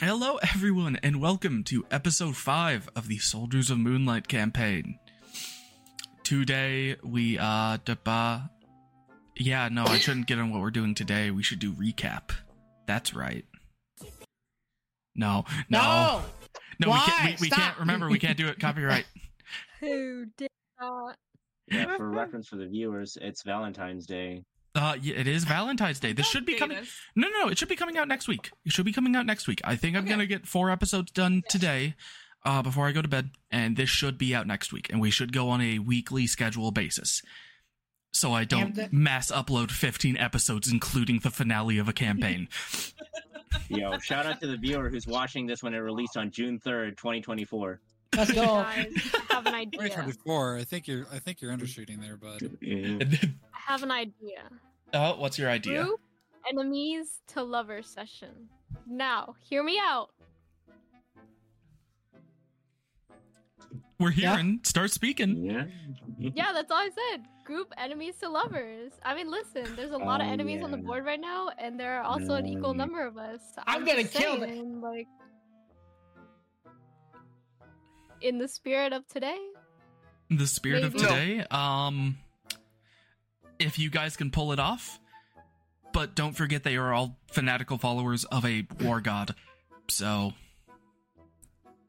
Hello, everyone, and welcome to episode 5 of the Soldiers of Moonlight campaign. Today, we, uh, deba- Yeah, no, I shouldn't get on what we're doing today. We should do recap. That's right. No, no. No, we can't, Why? we, we can't, remember, we can't do it. Copyright. Who did not? Yeah, for reference for the viewers, it's Valentine's Day. Uh, yeah, it is Valentine's Day. This should be coming. No, no, no, it should be coming out next week. It should be coming out next week. I think I'm Okay. gonna get four episodes done today, uh, before I go to bed, and this should be out next week. And we should go on a weekly schedule basis, so I don't the- mass upload 15 episodes, including the finale of a campaign. Yo, shout out to the viewer who's watching this when it released on June 3rd, 2024. Let's go. I have an idea. 2024. I think you're. I think you're undershooting there, bud. I have an idea. oh, what's your idea? Group enemies to lovers session. Now, hear me out. We're Yeah. hearing. Start speaking. Yeah. Yeah, that's all I said. Group enemies to lovers. I mean, listen, there's a lot of Oh, enemies on the yeah. board right now, and there are also an equal number of us. I'm gonna just kill them. Like, in the spirit of today, The spirit of Maybe. No. today. Um, if you guys can pull it off, but don't forget they are all fanatical followers of a war god. So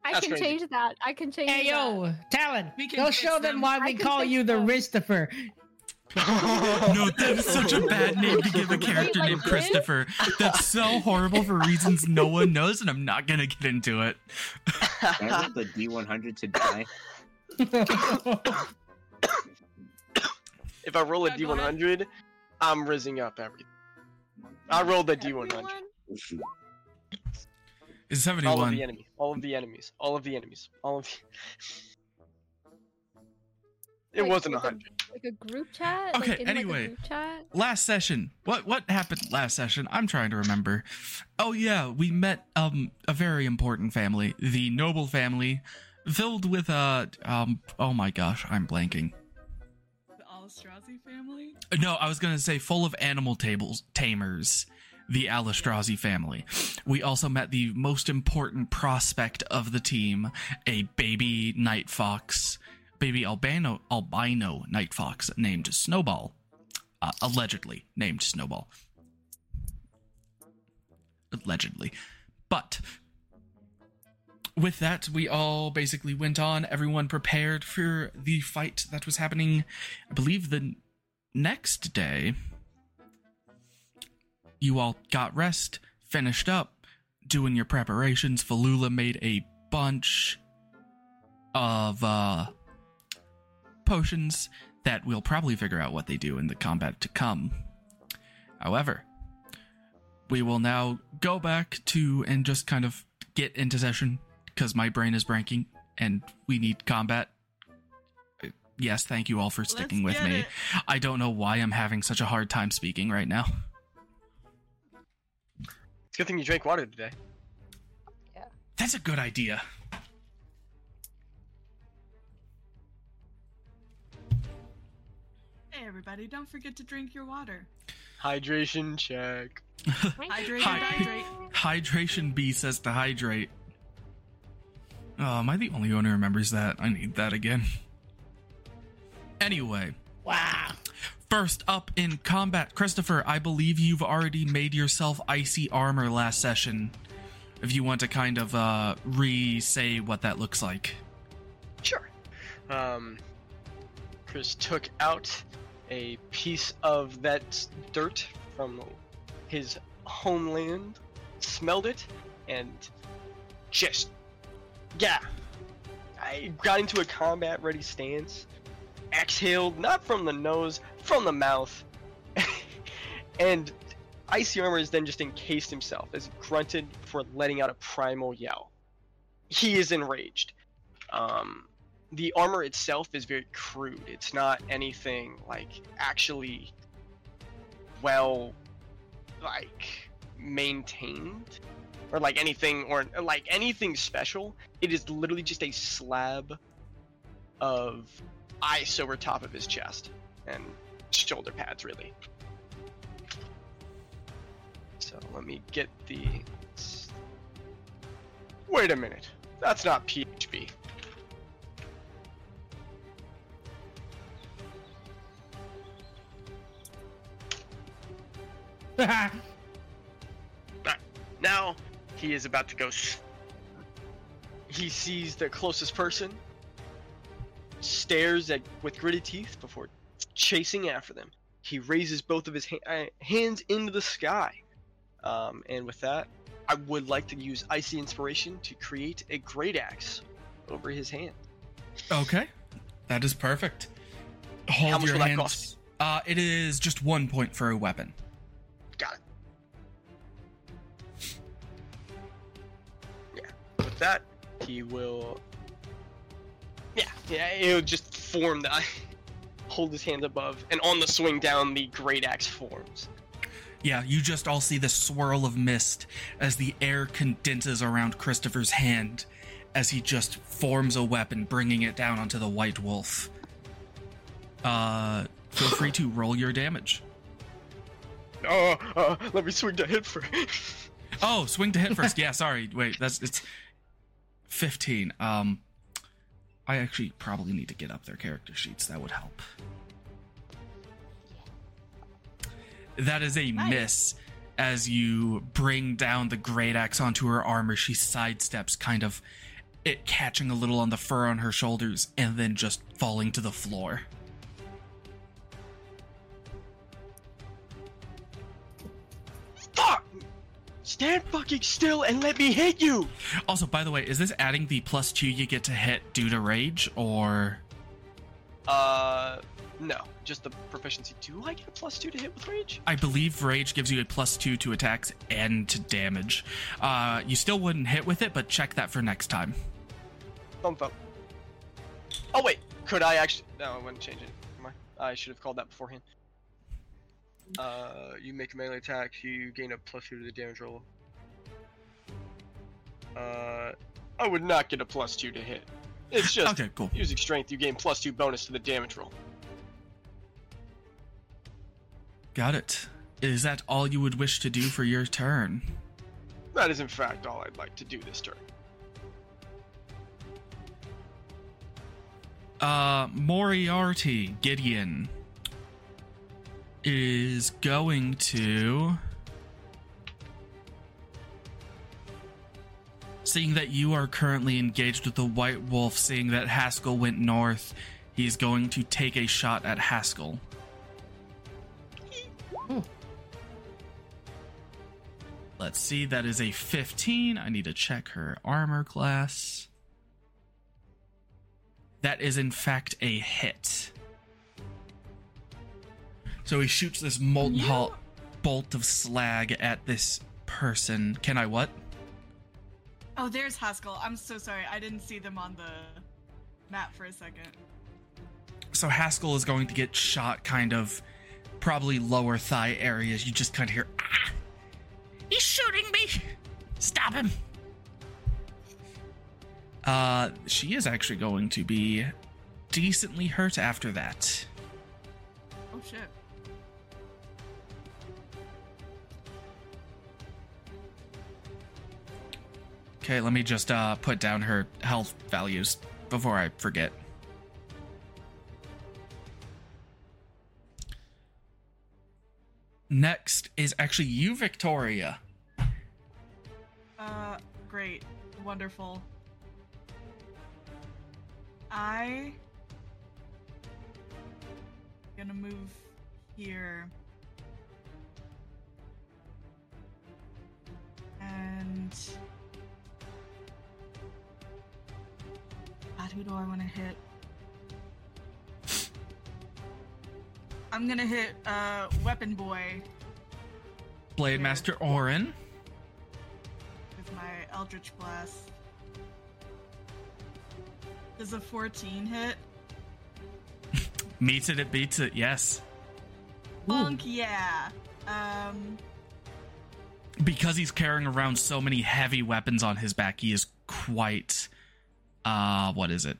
I That's can crazy. change that. I can change Hey that. yo, Talon, We can go show them them. why I we call fix you the them. Christopher. no, that is such a bad name to give a character like named this? Christopher. That's so horrible for reasons no one knows, and I'm not gonna get into it. Can I roll the D100 to die? if I roll a Yeah, go ahead. D100, I'm rizzing up everything. I rolled a D100. Everyone? It's All of 71. the enemy. All of the enemies. All of the enemies. All of. The... It Like, wasn't a- hundred. Like a group chat? Okay, like in, like, a anyway. group chat? last session what what happened last session i'm trying to remember oh yeah we met um a very important family the noble family filled with uh um oh my gosh i'm blanking The Alistrazi family? no i was gonna say full of animal tables tamers the Alistrazi family. We also met the most important prospect of the team, a baby night fox, baby albino albino night fox named Snowball, uh, allegedly named Snowball. Allegedly, but with that, we all basically went on. Everyone prepared for the fight that was happening. I believe the next day you all got rest, finished up, doing your preparations. Falula made a bunch of uh potions that we'll probably figure out what they do in the combat to come. However, we will now go back to and just kind of get into session because my brain is breaking and we need combat. Yes, thank you all for sticking Let's with me. it. I don't know why I'm having such a hard time speaking right now. It's a good thing you drank water today. Yeah. That's a good idea. Hey everybody, don't forget to drink your water. Hydration check. Hydrate, hydrate. Hydration B says to hydrate. Oh, am I the only one who remembers that? I need that again. Anyway, wow. first up in combat, Christopher, I believe you've already made yourself icy armor last session. If you want to kind of uh re say what that looks like. Sure. Um, Chris took out a piece of that dirt from his homeland, smelled it, and just, yeah. I got into a combat ready stance, exhaled, not from the nose, from the mouth, and Icy Armor is then just encased himself as he grunted for letting out a primal yell. He is enraged. Um, the armor itself is very crude. It's not anything like actually well like maintained or like anything or like anything special. It is literally just a slab of ice over top of his chest and shoulder pads really. So let me get the Wait a minute. That's not Now he is about to go. s- He sees the closest person, stares at with gritted teeth before chasing after them. He raises both of his ha- uh, hands into the sky, um, and with that, I would like to use icy inspiration to create a great axe over his hand. Okay, that is perfect. Hold How much your will that hands. cost? Uh, it is just one point for a weapon. That, he will. Yeah, yeah, he'll just form the. Hold his hand above, and on the swing down, the great axe forms. Yeah, you just all see the swirl of mist as the air condenses around Christopher's hand as he just forms a weapon, bringing it down onto the white wolf. Uh, feel free to roll your damage. Oh, uh, let me swing to hit first. Oh, swing to hit first. Yeah, sorry. Wait, that's it's 15. Um I actually probably need to get up their character sheets. That would help. That is a Nice. miss as you bring down the great axe onto her armor. She sidesteps, kind of it catching a little on the fur on her shoulders and then just falling to the floor. Stand fucking still and let me hit you. Also, by the way, is this adding the plus two you get to hit due to rage or Uh, no, just the proficiency. Do I get a plus two to hit with rage? I believe Rage gives you a plus two to attacks and to damage. Uh, you still wouldn't hit with it, but check that for next time. Thump thump. Oh wait, could I actually? No, I wouldn't change it. I should have called that beforehand. Uh, you make a melee attack, you gain a plus two to the damage roll. Uh, I would not get a plus two to hit. It's just Okay, cool. using strength, you gain plus two bonus to the damage roll. Got it. Is that all you would wish to do for your turn? That is in fact all I'd like to do this turn. Uh, Moriarty Gideon is going to. Seeing that you are currently engaged with the White Wolf, seeing that Haskell went north, he's going to take a shot at Haskell. Let's see, that is a 15. I need to check her armor class. That is, in fact, a hit. So he shoots this molten You- hot bolt of slag at this person. Can I what? Oh, there's Haskell. I'm so sorry. I didn't see them on the map for a second. So Haskell is going to get shot kind of probably lower thigh areas. You just kind of hear, ah! He's shooting me! Stop him! Uh, she is actually going to be decently hurt after that. Oh shit. Okay, let me just uh, put down her health values before I forget. Next is actually you, Victoria. Uh, great. Wonderful. I gonna move here. And who do I want to hit? I'm gonna hit uh Weapon Boy Blade Master Orin. with my Eldritch Blast. Does a 14 hit? Meets it, it beats it, yes. Funk, yeah. Um, Because he's carrying around so many heavy weapons on his back, he is quite, uh, what is it?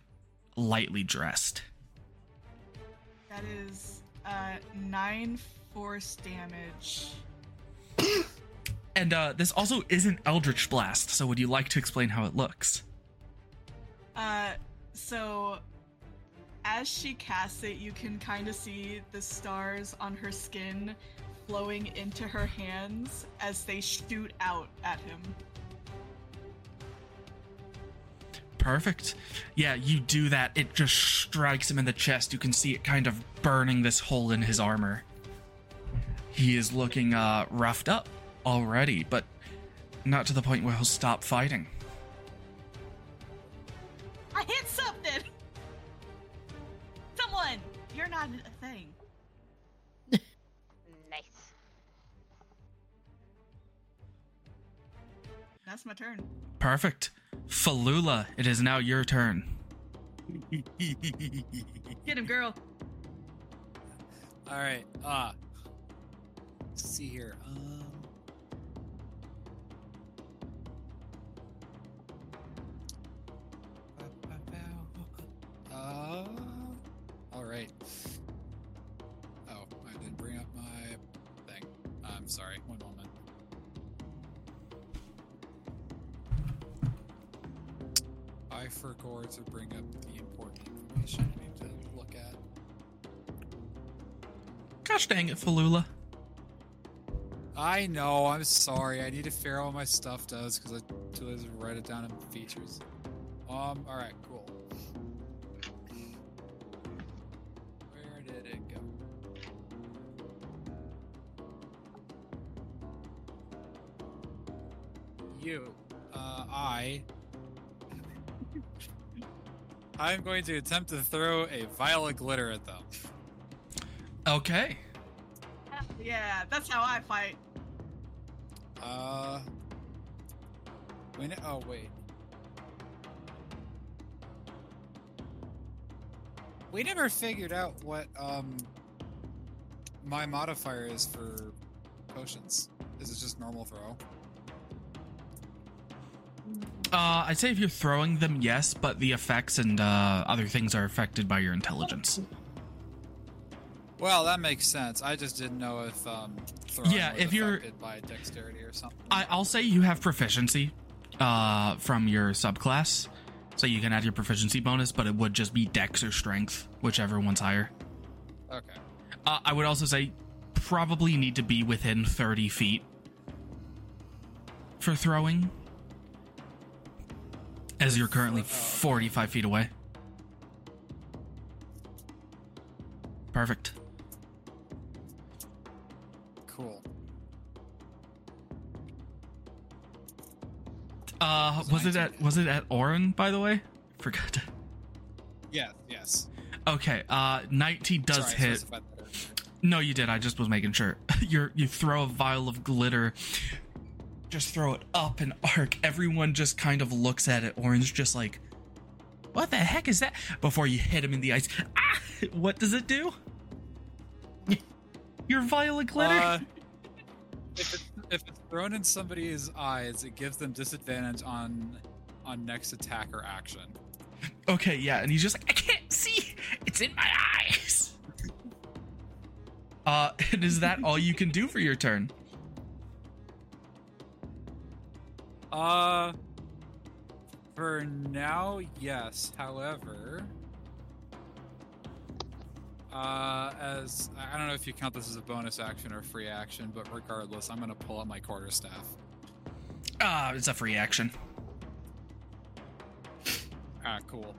Lightly dressed. that is uh nine force damage. And uh, this also isn't Eldritch Blast, so would you like to explain how it looks? Uh, so as she casts it, you can kind of see the stars on her skin flowing into her hands as they shoot out at him. Perfect. Yeah, you do that. It just strikes him in the chest. You can see it kind of burning this hole in his armor. He is looking uh, roughed up already, but not to the point where he'll stop fighting. I hit something! Someone! You're not a thing. Nice. That's my turn. Perfect. Falula, it is now your turn. Get him, girl. All right. Uh let's see here. Um Uh All right. Oh, I didn't bring up my thing. I'm sorry. One moment. I forgot to bring up the important information I need to look at. Gosh dang it, Falula. I know. I'm sorry. I need to figure out what my stuff does because I lazy to write it down in features. Um. All right. Cool. Where did it go? You. Uh. I. I'm going to attempt to throw a vial of glitter at them. Okay. Yeah, that's how I fight. Uh. When? Oh wait. We never figured out what um my modifier is for potions. Is it just normal throw? Uh, I'd say if you're throwing them, yes, but the effects and uh, other things are affected by your intelligence. Well, that makes sense. I just didn't know if um throwing Yeah, if you're- by dexterity or something. I, I'll say you have proficiency uh, from your subclass, so you can add your proficiency bonus, but it would just be dex or strength, whichever one's higher. Okay. Uh, I would also say probably need to be within 30 feet for throwing, as you're currently 45 feet away. Perfect. Cool. Uh, was it at was it at Orin by the way? Forgot. to- Yes. Yes. Okay. Uh, 19 does Sorry, hit. specified that earlier. No, you did. I just was making sure. you you throw a vial of glitter, just throw it up an arc. Everyone just kind of looks at it. Orange just like, what the heck is that? Before you hit him in the eyes. Ah! What does it do? Your violet glitter. Uh, if, it's, if it's thrown in somebody's eyes, it gives them disadvantage on on next attack or action. okay, yeah, and he's just like, I can't see. It's in my eyes. Uh, and is that all you can do for your turn? Uh, for now, yes. However, uh, as I don't know if you count this as a bonus action or free action, but regardless, I'm gonna pull out my quarterstaff. Ah, it's a free action. Ah, cool.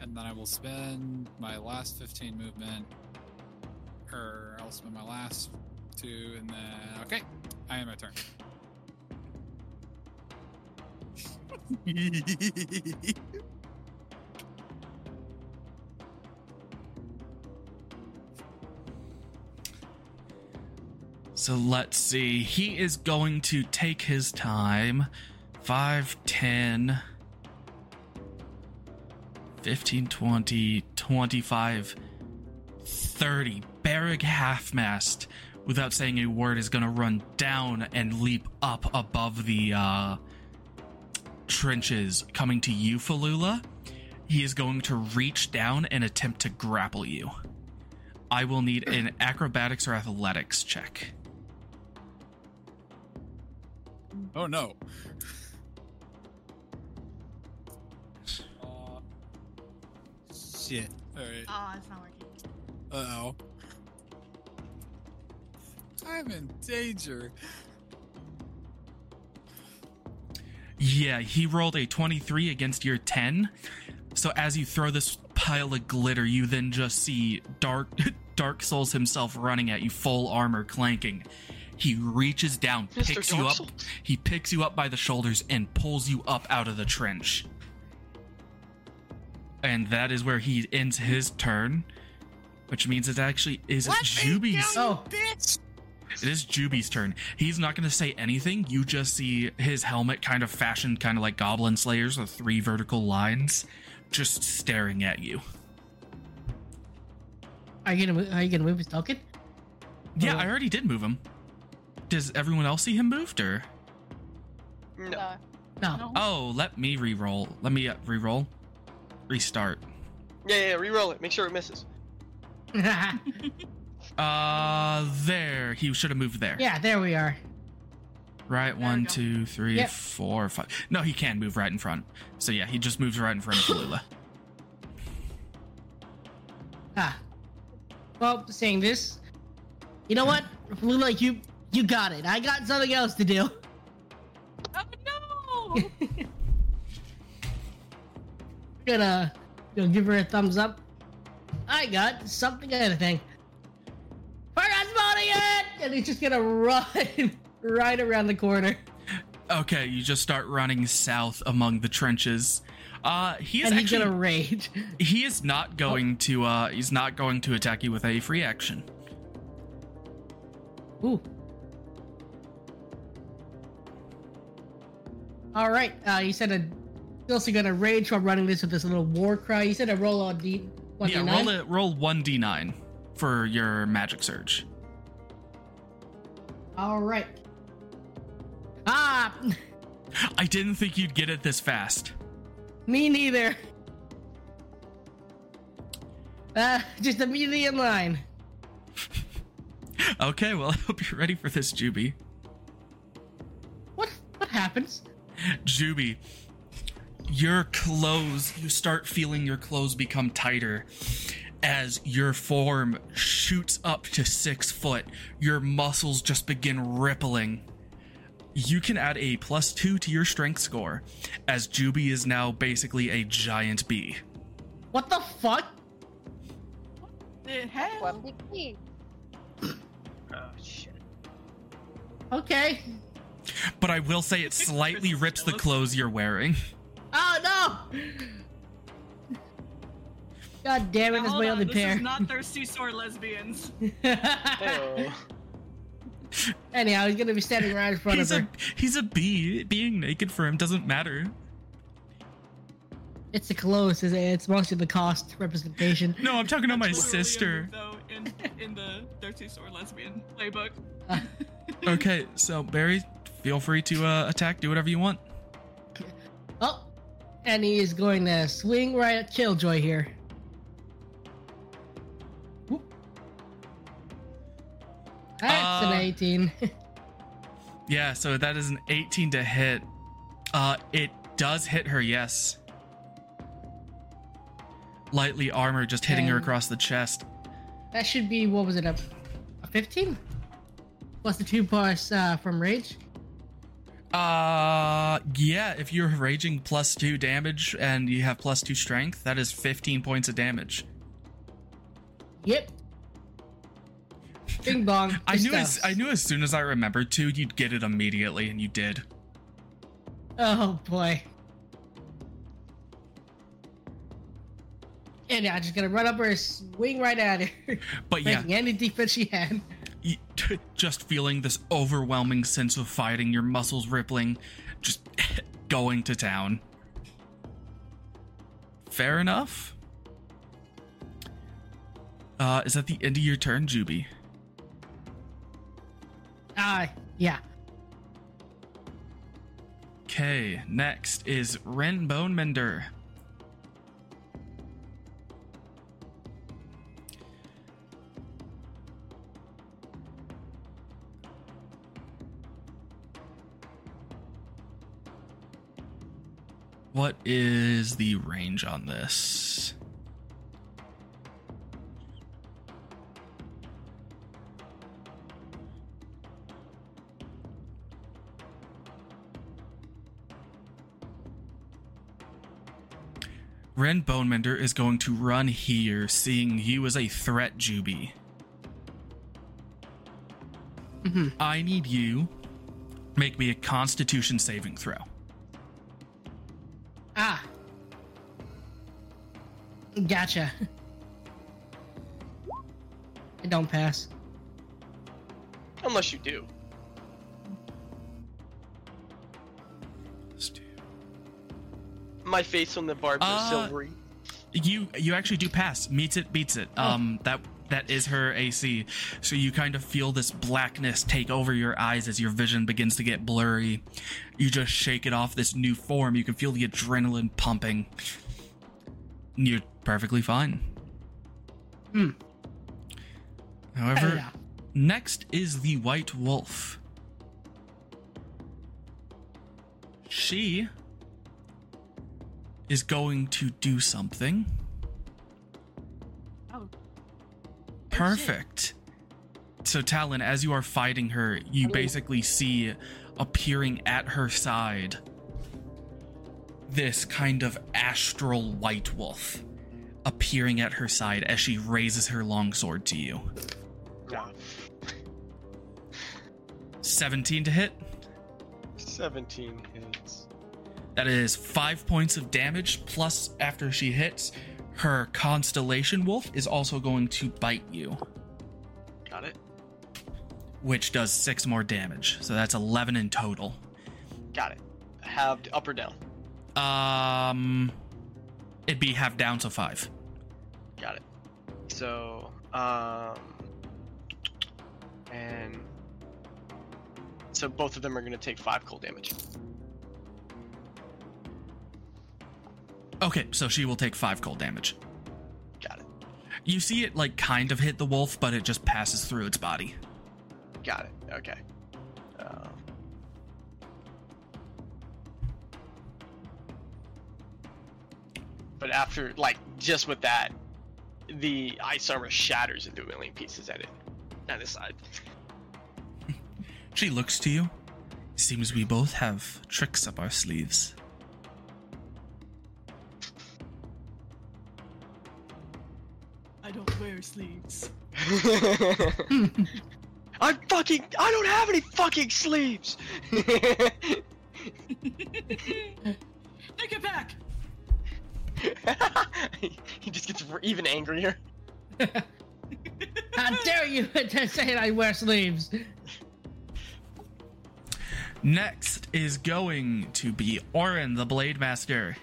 And then I will spend my last 15 movement, or I'll spend my last two, and then okay, I am my turn. So let's see. He is going to take his time. 5, 10, 15, 20, 25, 30. Barrick half mast, without saying a word, is going to run down and leap up above the uh, trenches, coming to you, Falula. He is going to reach down and attempt to grapple you. I will need an acrobatics or athletics check. Oh no. Uh, shit. Alright. Ah, it's not working. Uh oh. I'm in danger. Yeah, he rolled a 23 against your 10. So as you throw this pile of glitter, you then just see Dark Dark Souls himself running at you, full armor clanking. He reaches down, Mr. picks you up. Souls? He picks you up by the shoulders and pulls you up out of the trench. And that is where he ends his turn, which means it actually is Juby's. Oh, bitch! It is Juby's turn. He's not going to say anything. You just see his helmet kind of fashioned kind of like Goblin Slayers with three vertical lines just staring at you. are you gonna are you gonna move his token? Yeah. I already did move him. Does everyone else see him moved or? No. No. No. No. Oh, let me re-roll. Let me uh, re-roll. Restart. Yeah, yeah, yeah, re-roll it. Make sure it misses. Uh, there. He should have moved there. yeah, there we are. Right. we One, go. two, three, Yep. four, five. No, he can move right in front. So yeah, he just moves right in front of Tallulah. Ah. Well, saying this, you know what, Lula, you you got it. I got something else to do. Oh no! Gonna, gonna give her a thumbs up. I got something other thing. Forgot spotting and he's just gonna run right around the corner. Okay, you just start running south among the trenches. Uh, he is and he's actually gonna rage. he is not going to uh he's not going to attack you with a free action. Ooh. All right. Uh, you said a also gonna rage while running this with this little war cry. You said a roll on D. What, yeah, D9? roll it roll 1d9 for your magic surge. All right. Ah, I didn't think you'd get it this fast. me neither. Uh, just immediately in line. Okay, well, I hope you're ready for this, Juby. What? What happens? Juby, your clothes, you start feeling your clothes become tighter as your form shoots up to six foot. Your muscles just begin rippling. You can add a plus two to your strength score, as Juby is now basically a giant bee. What the fuck? The hell? One big. Oh shit. Okay. But I will say it slightly rips the clothes you're wearing. Oh no! God damn it! That's hold my on, only this pair. is not thirsty sword lesbians. Heyo. Anyhow, he's gonna be standing right in front He's of a her. he's a bee. Being naked for him doesn't matter. It's the clothes. It's, it's mostly the cost representation. No, I'm talking about my Literally a sister. move, though, in, in the thirsty sword lesbian playbook. Okay, so Barry, feel free to uh, attack. Do whatever you want. Oh, and he is going to swing right at Killjoy here. That's Uh, an 18. Yeah, so that is an 18 to hit. Uh, it does hit her. Yes. Lightly armor, just hitting her across the chest. that should be what was it a, a 15 plus the two plus uh, from rage. Uh, yeah. If you're raging plus two damage and you have plus two strength, that is 15 points of damage. Yep. Bing bong. I knew as I knew as soon as I remembered to, you'd get it immediately, and you did. Oh boy. And yeah, just gonna run up her, swing right at her, But yeah, any defense she had. you, just feeling this overwhelming sense of fighting, your muscles rippling, just going to town. Fair enough. Uh, is that the end of your turn, Juby? Uh, yeah. Okay, next is Ren Bonemender. What is the range on this? Ren Bonemender is going to run here, seeing you as a threat, Juby. Mhm. I need you make me a Constitution saving throw. Ah. Gotcha. I don't pass. Unless you do. My face on the barbs Uh, silvery. You you actually do pass. Meets it, beats it. Um, that that is her AC. So you kind of feel this blackness take over your eyes as your vision begins to get blurry. You just shake it off this new form. You can feel the adrenaline pumping. You're perfectly fine. Hmm. However, yeah. next is the white wolf. She is going to do something. Oh. oh Perfect. So, Talon, as you are fighting her, you basically see appearing at her side this kind of astral white wolf appearing at her side as she raises her longsword to you. No. 17 to hit. 17 hits. That is five points of damage, plus after she hits, her constellation wolf is also going to bite you, Got it. which does six more damage. So that's 11 in total. Got it. Halved up or down. Um, it'd be half down, so five. Got it. So, um, and so both of them are going to take five cold damage. Okay, so she will take five cold damage. Got it. You see it like kind of hit the wolf, but it just passes through its body. Got it. Okay. Um, but after, like, just with that, the ice armor shatters into a million pieces at it, at his side. She looks to you. Seems we both have tricks up our sleeves. Sleeves. I'm fucking. I don't have any fucking sleeves. Take it back. he just gets even angrier. How dare you to say I wear sleeves? Next is going to be Orin the Blade Master.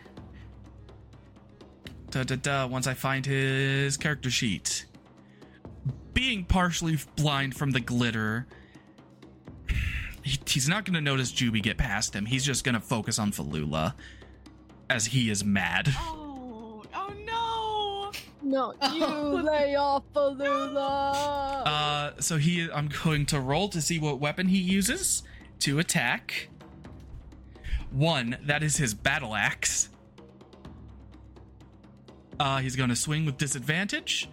Da da da. Once I find his character sheet. Being partially blind from the glitter, he, he's not going to notice Juby get past him. He's just going to focus on Falula as he is mad. Oh, oh no! No, you Oh. lay off Falula. Uh, so he, I'm going to roll to see what weapon he uses to attack. One, that is his battle axe. Uh, he's going to swing with disadvantage.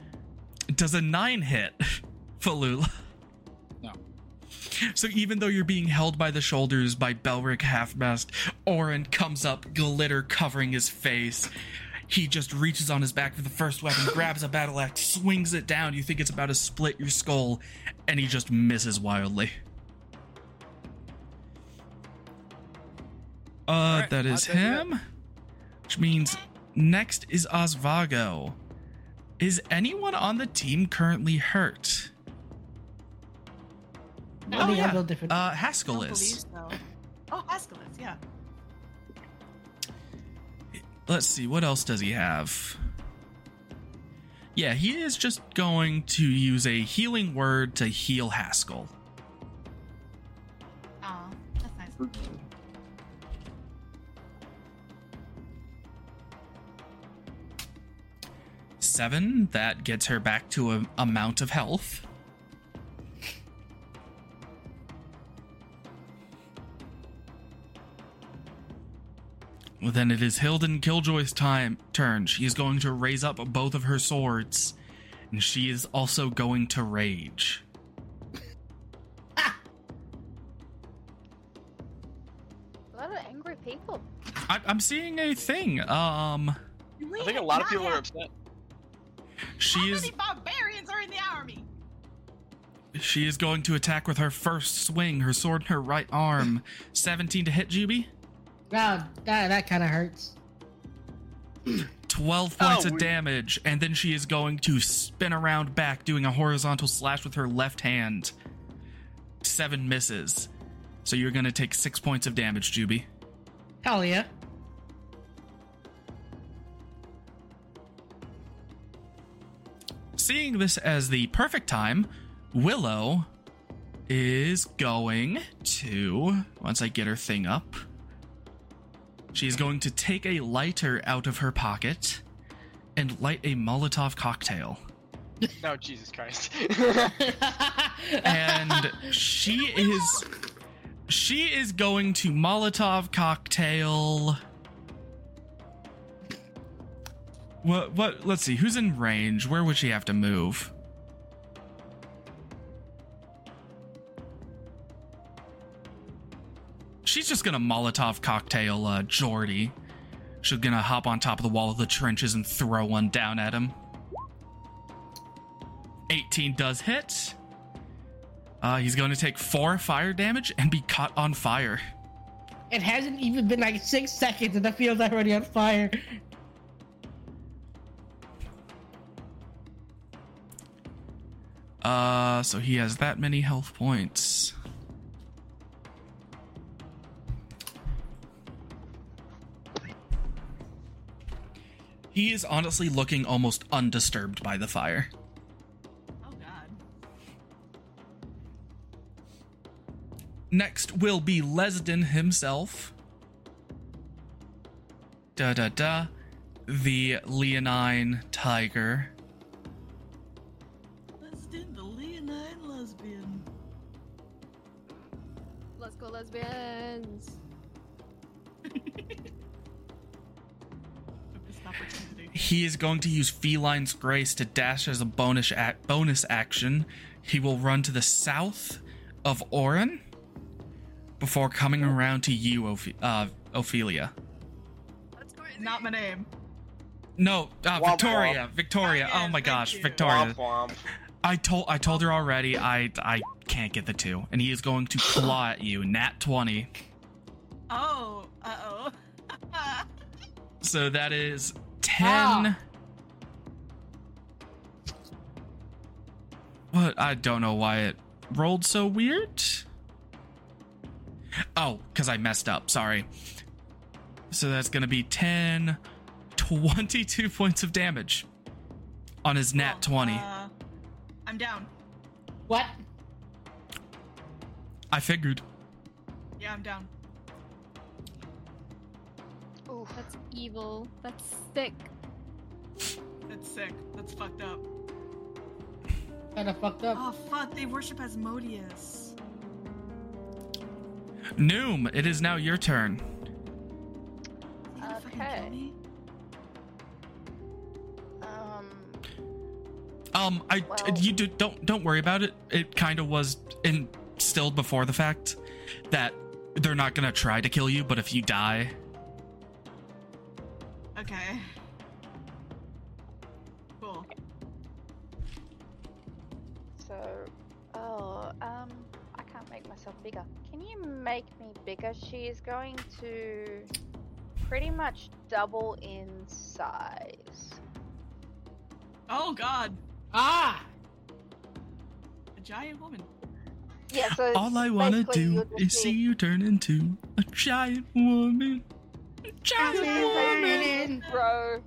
Does a nine hit, Falula? No. So even though you're being held by the shoulders by Belric Halfmast, Orin comes up, glitter covering his face. He just reaches on his back for the first weapon, grabs a battle axe, swings it down. You think it's about to split your skull, and he just misses wildly. Uh, Alright, that is I'll take it. him. Which means next is Osvago. Is anyone on the team currently hurt? I Oh, yeah. Different. Uh, Haskell is. so. Oh, Haskell is, yeah. Let's see, what else does he have? Yeah, he is just going to use a healing word to heal Haskell. Aw, that's nice. Seven, that gets her back to a amount of health. Well, then it is Hilden Killjoy's time turn. She is going to raise up both of her swords, and she is also going to rage. A lot of angry people. I, I'm seeing a thing. Um, I think a lot of people are upset. She How is many barbarians are in the army? she is going to attack with her first swing, her sword in her right arm. 17 to hit, Juby. Wow, that, that kind of hurts. 12 points Oh, of damage, and then she is going to spin around back, doing a horizontal slash with her left hand. Seven misses. So you're going to take six points of damage, Juby. Hell yeah. Seeing this as the perfect time, Willow is going to, once I get her thing up, she's going to take a lighter out of her pocket and light a Molotov cocktail. No, Jesus Christ. and she is she is going to Molotov cocktail. What what let's see, who's in range? Where would she have to move? She's just gonna Molotov cocktail uh Jordy. She's gonna hop on top of the wall of the trenches and throw one down at him. 18 does hit. Uh, he's going to take four fire damage and be caught on fire. it hasn't even been like six seconds and the field's already on fire. Uh, so he has that many health points. He is honestly looking almost undisturbed by the fire. Oh god. Next will be Lesden himself. Da da da. The Leonine Tiger. Let's lesbians. He is going to use Feline's Grace to dash as a bonus ac- bonus action. He will run to the south of Orin before coming around to you, Oph- uh, Ophelia. That's crazy. Not my name. No, uh, Womp Victoria. Victoria. Oh, my yes, gosh, you. Victoria. Womp womp. I told I told her already. I I can't get the two, and he is going to claw at you. Nat twenty. Oh, uh oh. So that is ten. What? I don't know why it rolled so weird. Oh, because I messed up. Sorry. So that's going to be 10, 22 points of damage on his nat 20. Uh, I'm down. What? I figured. Yeah, I'm down. Oh, that's evil. That's sick. That's sick. That's fucked up. Kinda fucked up. Oh fuck, they worship Asmodeus. Noom, it is now your turn. Is he Okay. Um, I Well- you do, don't don't worry about it. It kind of was instilled before the fact that they're not gonna try to kill you, but if you die, Okay. Cool. so, oh, um, I can't make myself bigger. Can you make me bigger? She is going to pretty much double in size. Oh god, Ah! a giant woman. Yeah, so all I wanna do is see be- you turn into a giant woman. A giant woman. woman grow,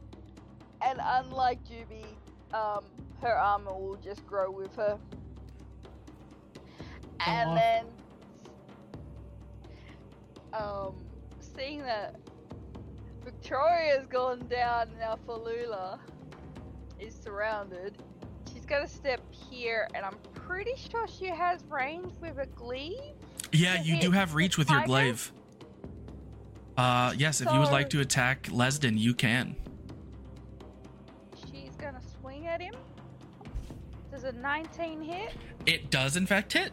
and unlike Juby, um, her armor will just grow with her. And Aw. then, um, seeing that Victoria's gone down now Falula is surrounded, she's gonna step here, and I'm pretty sure she has range with a glaive. Yeah, you do have reach with your glaive. Uh, yes, if you would like to attack Lesden, you can. She's gonna swing at him. Does a 19 hit? It does, in fact, hit.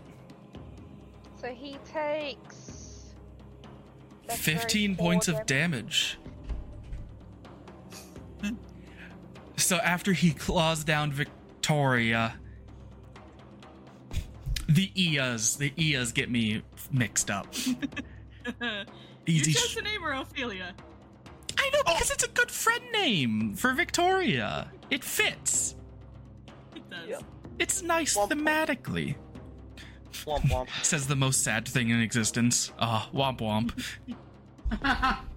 So he takes. that's 15 points of damage. damage. so after he claws down Victoria, the Ias, the Ias get me mixed up. you Easy. chose sh- the name or Ophelia. I know because it's a good friend name for Victoria. It fits. It does. Yep. It's nice Womp womp. thematically. Womp womp. Says the most sad thing in existence. Ah, womp womp.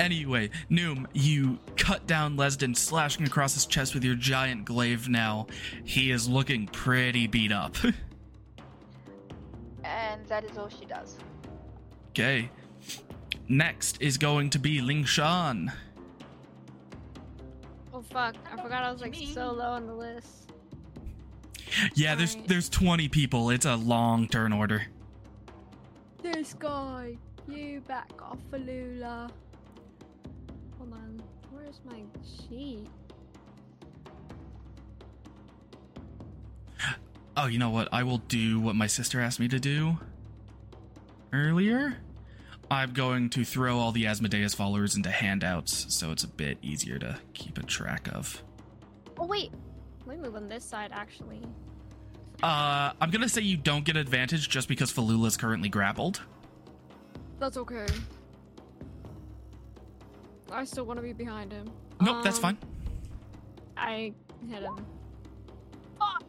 Anyway, Noom, you cut down Lesden, slashing across his chest with your giant glaive now. He is looking pretty beat up. And that is all she does. okay. Next is going to be Ling Shan. Oh fuck! I forgot I was like so low on the list. Yeah, there's Alright. there's 20 people. It's a long turn order. This guy, you back off, Falula. Where's my sheet? Oh, you know what? I will do what my sister asked me to do earlier. I'm going to throw all the Asmodeus followers into handouts, so it's a bit easier to keep a track of. Oh wait, let me move on this side actually. Uh, I'm gonna say you don't get advantage just because Falula's currently grappled. That's okay. I still want to be behind him. Nope, that's Um, fine. I hit him. Fuck.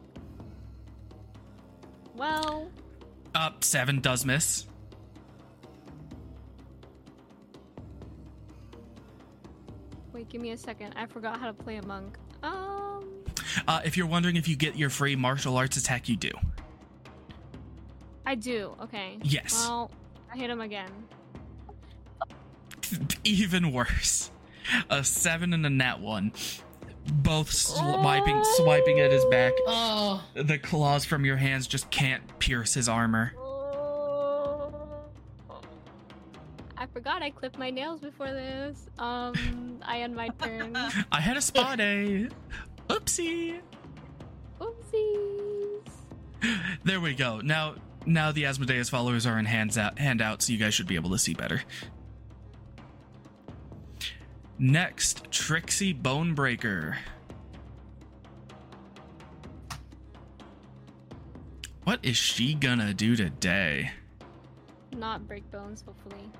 Well, Uh, seven does miss. wait, give me a second. I forgot how to play a monk. Um, Uh, if you're wondering if you get your free martial arts attack, you do. I do. Okay. Yes. Well, I hit him again. Even worse. A seven and a net one. Both swiping, swiping at his back. Oh, The claws from your hands just can't pierce his armor. I forgot I clipped my nails before this. Um, I end my turn. I had a spa day. Oopsie. Oopsies. There we go. Now, now the Asmodeus followers are in hands out, handout, so you guys should be able to see better. Next, Trixie Bonebreaker. What is she gonna do today? Not break bones, hopefully.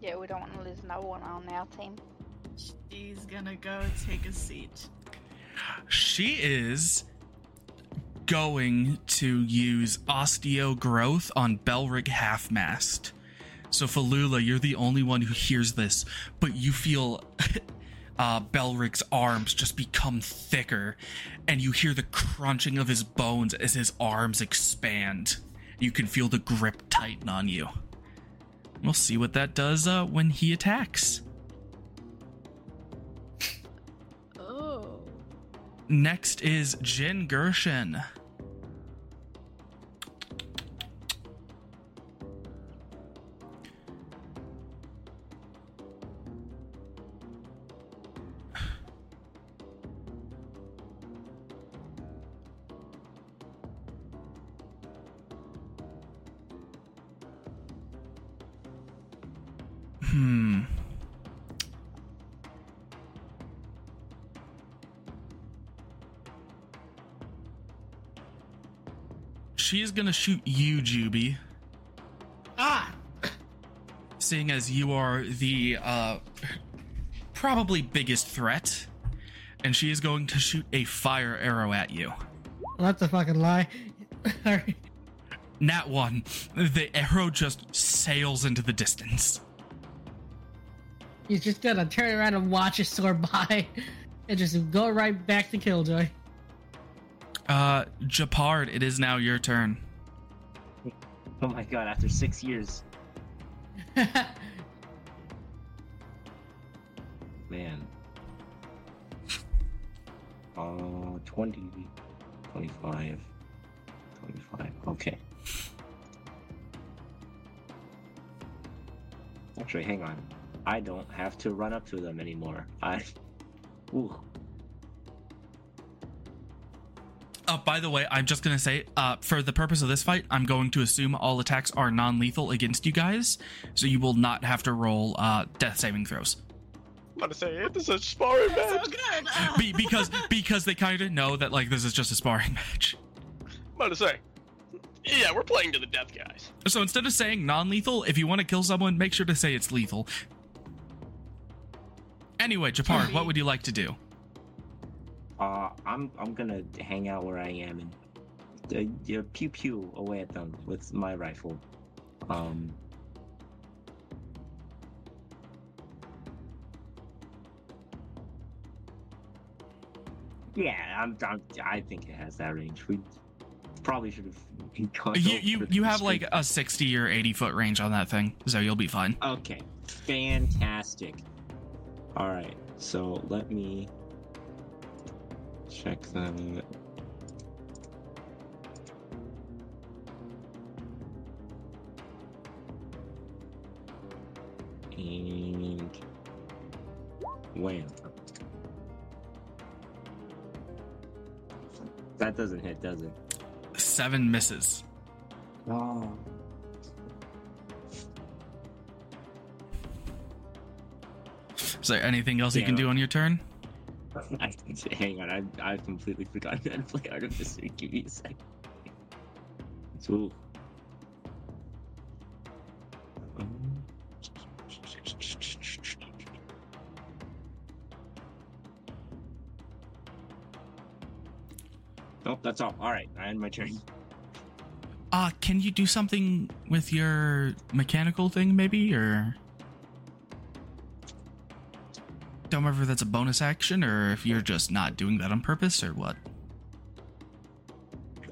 Yeah, we don't want to lose no one on our team. She's gonna go take a seat. She is going to use osteo growth on Belric Halfmast. So Falula, you're the only one who hears this, but you feel uh, Belric's arms just become thicker, and you hear the crunching of his bones as his arms expand. You can feel the grip tighten on you. We'll see what that does uh, when he attacks. Oh. Next is Jin Gershon. She is gonna shoot you, Juby, ah, seeing as you are the uh probably biggest threat. And she is going to shoot a fire arrow at you. well, that's a fucking lie. Alright. Nat one. The arrow just sails into the distance. He's just gonna turn around and watch it soar by, and just go right back to Killjoy. Uh, Japard, it is now your turn. Oh my god, after six years. Man. Uh, 20, 25, 25. Okay. Actually, hang on. I don't have to run up to them anymore. I. Ooh. Uh, by the way, I'm just gonna say, uh, for the purpose of this fight, I'm going to assume all attacks are non-lethal against you guys, so you will not have to roll uh, death saving throws. I'm gonna say it is a sparring That's so match. good. Be- because because they kind of know that like this is just a sparring match. I'm gonna say. Yeah, we're playing to the death, guys. So instead of saying non-lethal, if you want to kill someone, make sure to say it's lethal. Anyway, Japar, what would you like to do? Uh, I'm I'm gonna hang out where I am and uh, pew pew away at them with my rifle. Um. Yeah, I'm, I'm. I think it has that range. We probably should have. You you you have like a 60 or 80 foot range on that thing, so you'll be fine. Okay, fantastic. All right, so let me check the. And wham. That doesn't hit, does it? Seven misses. Oh. Is there anything else you can do on your turn? Hang on, I I completely forgot how to play Artificer. Give me a second. So. Nope, that's all. All right, I end my turn. Uh, can you do something with your mechanical thing, maybe, or? Don't remember if that's a bonus action or if you're just not doing that on purpose or what.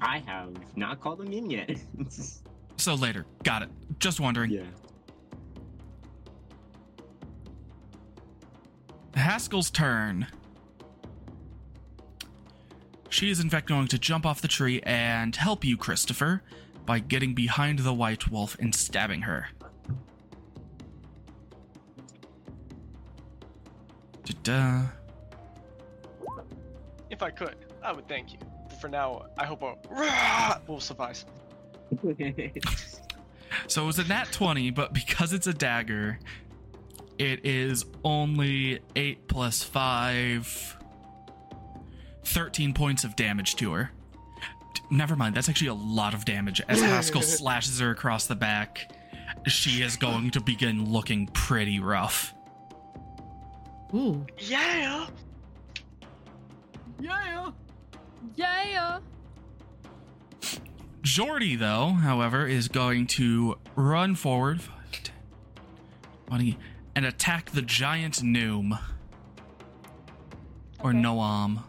I have not called him in yet. So later. Got it. Just wondering. yeah. Haskell's turn. She is in fact going to jump off the tree and help you, Christopher, by getting behind the white wolf and stabbing her. Da-da. If I could, I would thank you. But for now, I hope a rah will suffice. So it was a nat 20, but because it's a dagger, it is only 8 plus 5. 13 points of damage to her. D- Never mind, that's actually a lot of damage. As Haskell slashes her across the back, she is going to begin looking pretty rough. Ooh. Yeah. yeah. Yeah. Jordy, though, however, is going to run forward 20, and attack the giant Noom. Or Noam.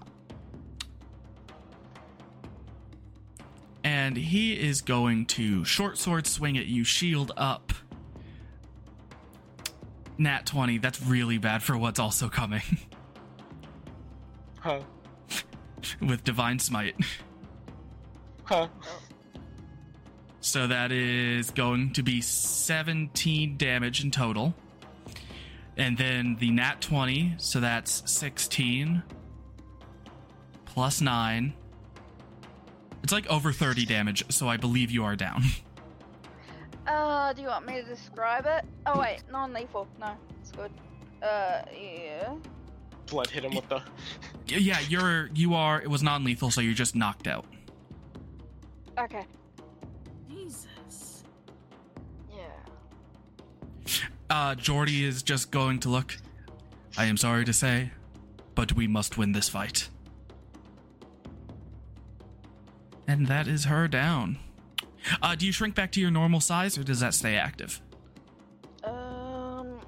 And he is going to short sword swing at you, shield up. Nat 20, that's really bad for what's also coming Huh. with Divine Smite. Huh. So that is going to be 17 damage in total. And then the nat 20, so that's 16 plus 9. It's like over 30 damage, so I believe you are down. Uh, do you want me to describe it? Oh wait, non-lethal. No, it's good. Uh, yeah. Blood hit him with the. Y- yeah, you're you are it was non-lethal, so you're just knocked out. Okay. Jesus. Yeah. Uh Jordy is just going to look. I am sorry to say, but we must win this fight. And that is her down. Uh, do you shrink back to your normal size, or does that stay active? Um,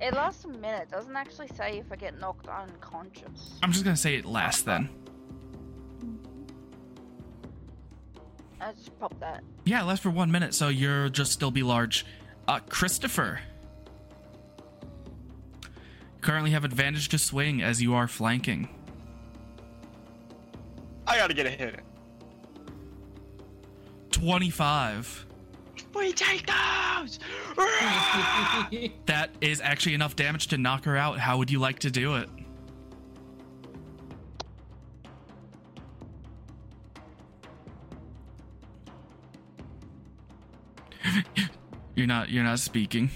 it lasts a minute. It doesn't actually say if I get knocked unconscious. I'm just gonna say it lasts then. I just pop that. Yeah, it lasts for one minute, so you'll just still be large. Uh, Christopher. You currently have advantage to swing as you are flanking. I gotta get a hit in. 25. We take those! That is actually enough damage to knock her out. How would you like to do it? you're not you're not speaking.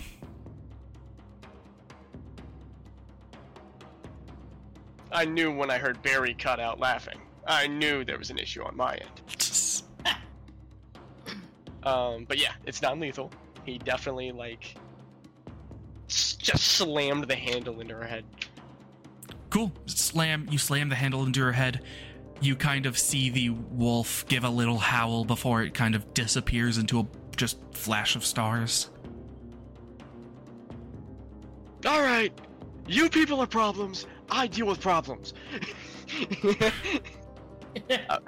I knew when I heard Barry cut out laughing. I knew there was an issue on my end. Um, but yeah, it's non-lethal. He definitely like s- just slammed the handle into her head. Cool. Slam you slam the handle into her head. You kind of see the wolf give a little howl before it kind of disappears into a just flash of stars. All right, you people are problems. I deal with problems. uh,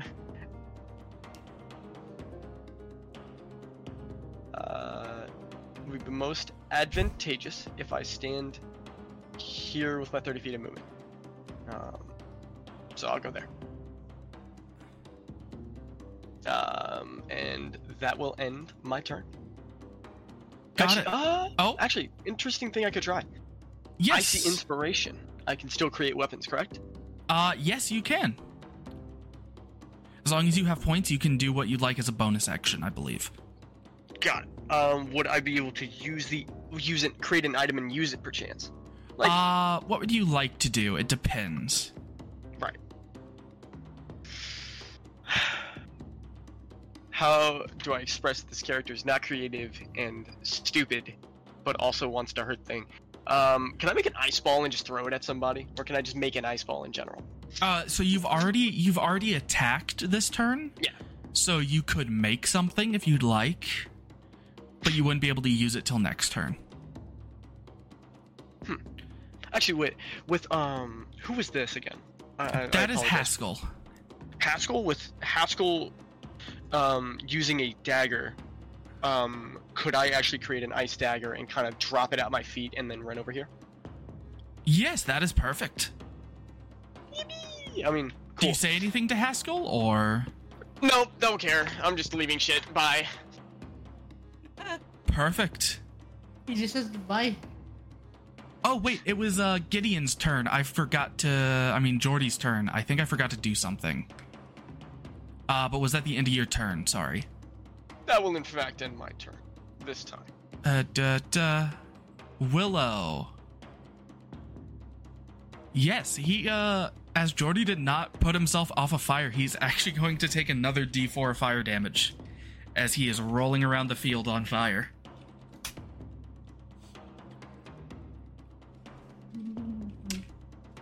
would be most advantageous if I stand here with my 30 feet of movement. Um, so I'll go there. Um, and that will end my turn. Got actually, it. Uh, Oh. actually, interesting thing I could try. Yes. I see inspiration. I can still create weapons, correct? Uh, yes, you can. As long as you have points, you can do what you'd like as a bonus action, I believe. Got it. Um, would I be able to use the use it, create an item and use it perchance? Like, uh, what would you like to do? It depends. right. How do I express this character is not creative and stupid, but also wants to hurt thing? Um, can I make an ice ball and just throw it at somebody, or can I just make an ice ball in general? Uh, so you've already you've already attacked this turn. Yeah. So you could make something if you'd like, but you wouldn't be able to use it till next turn. Hmm. Actually, wait. With um, who was this again? I, I- I That is. Haskell. Haskell with Haskell um, using a dagger. Um, could I actually create an ice dagger and kind of drop it at my feet and then run over here? Yes, that is perfect. I mean, Do you say anything to Haskell or Nope, don't care. I'm just leaving shit. Bye. Perfect? he just says goodbye. Oh wait, it was uh Gideon's turn. I forgot to I mean Jordy's turn. I think I forgot to do something. Uh but was that the end of your turn? Sorry. That will in fact end my turn this time. Uh duh, duh. Willow. Yes, he uh as Jordy did not put himself off a fire, he's actually going to take another D4 fire damage as he is rolling around the field on fire.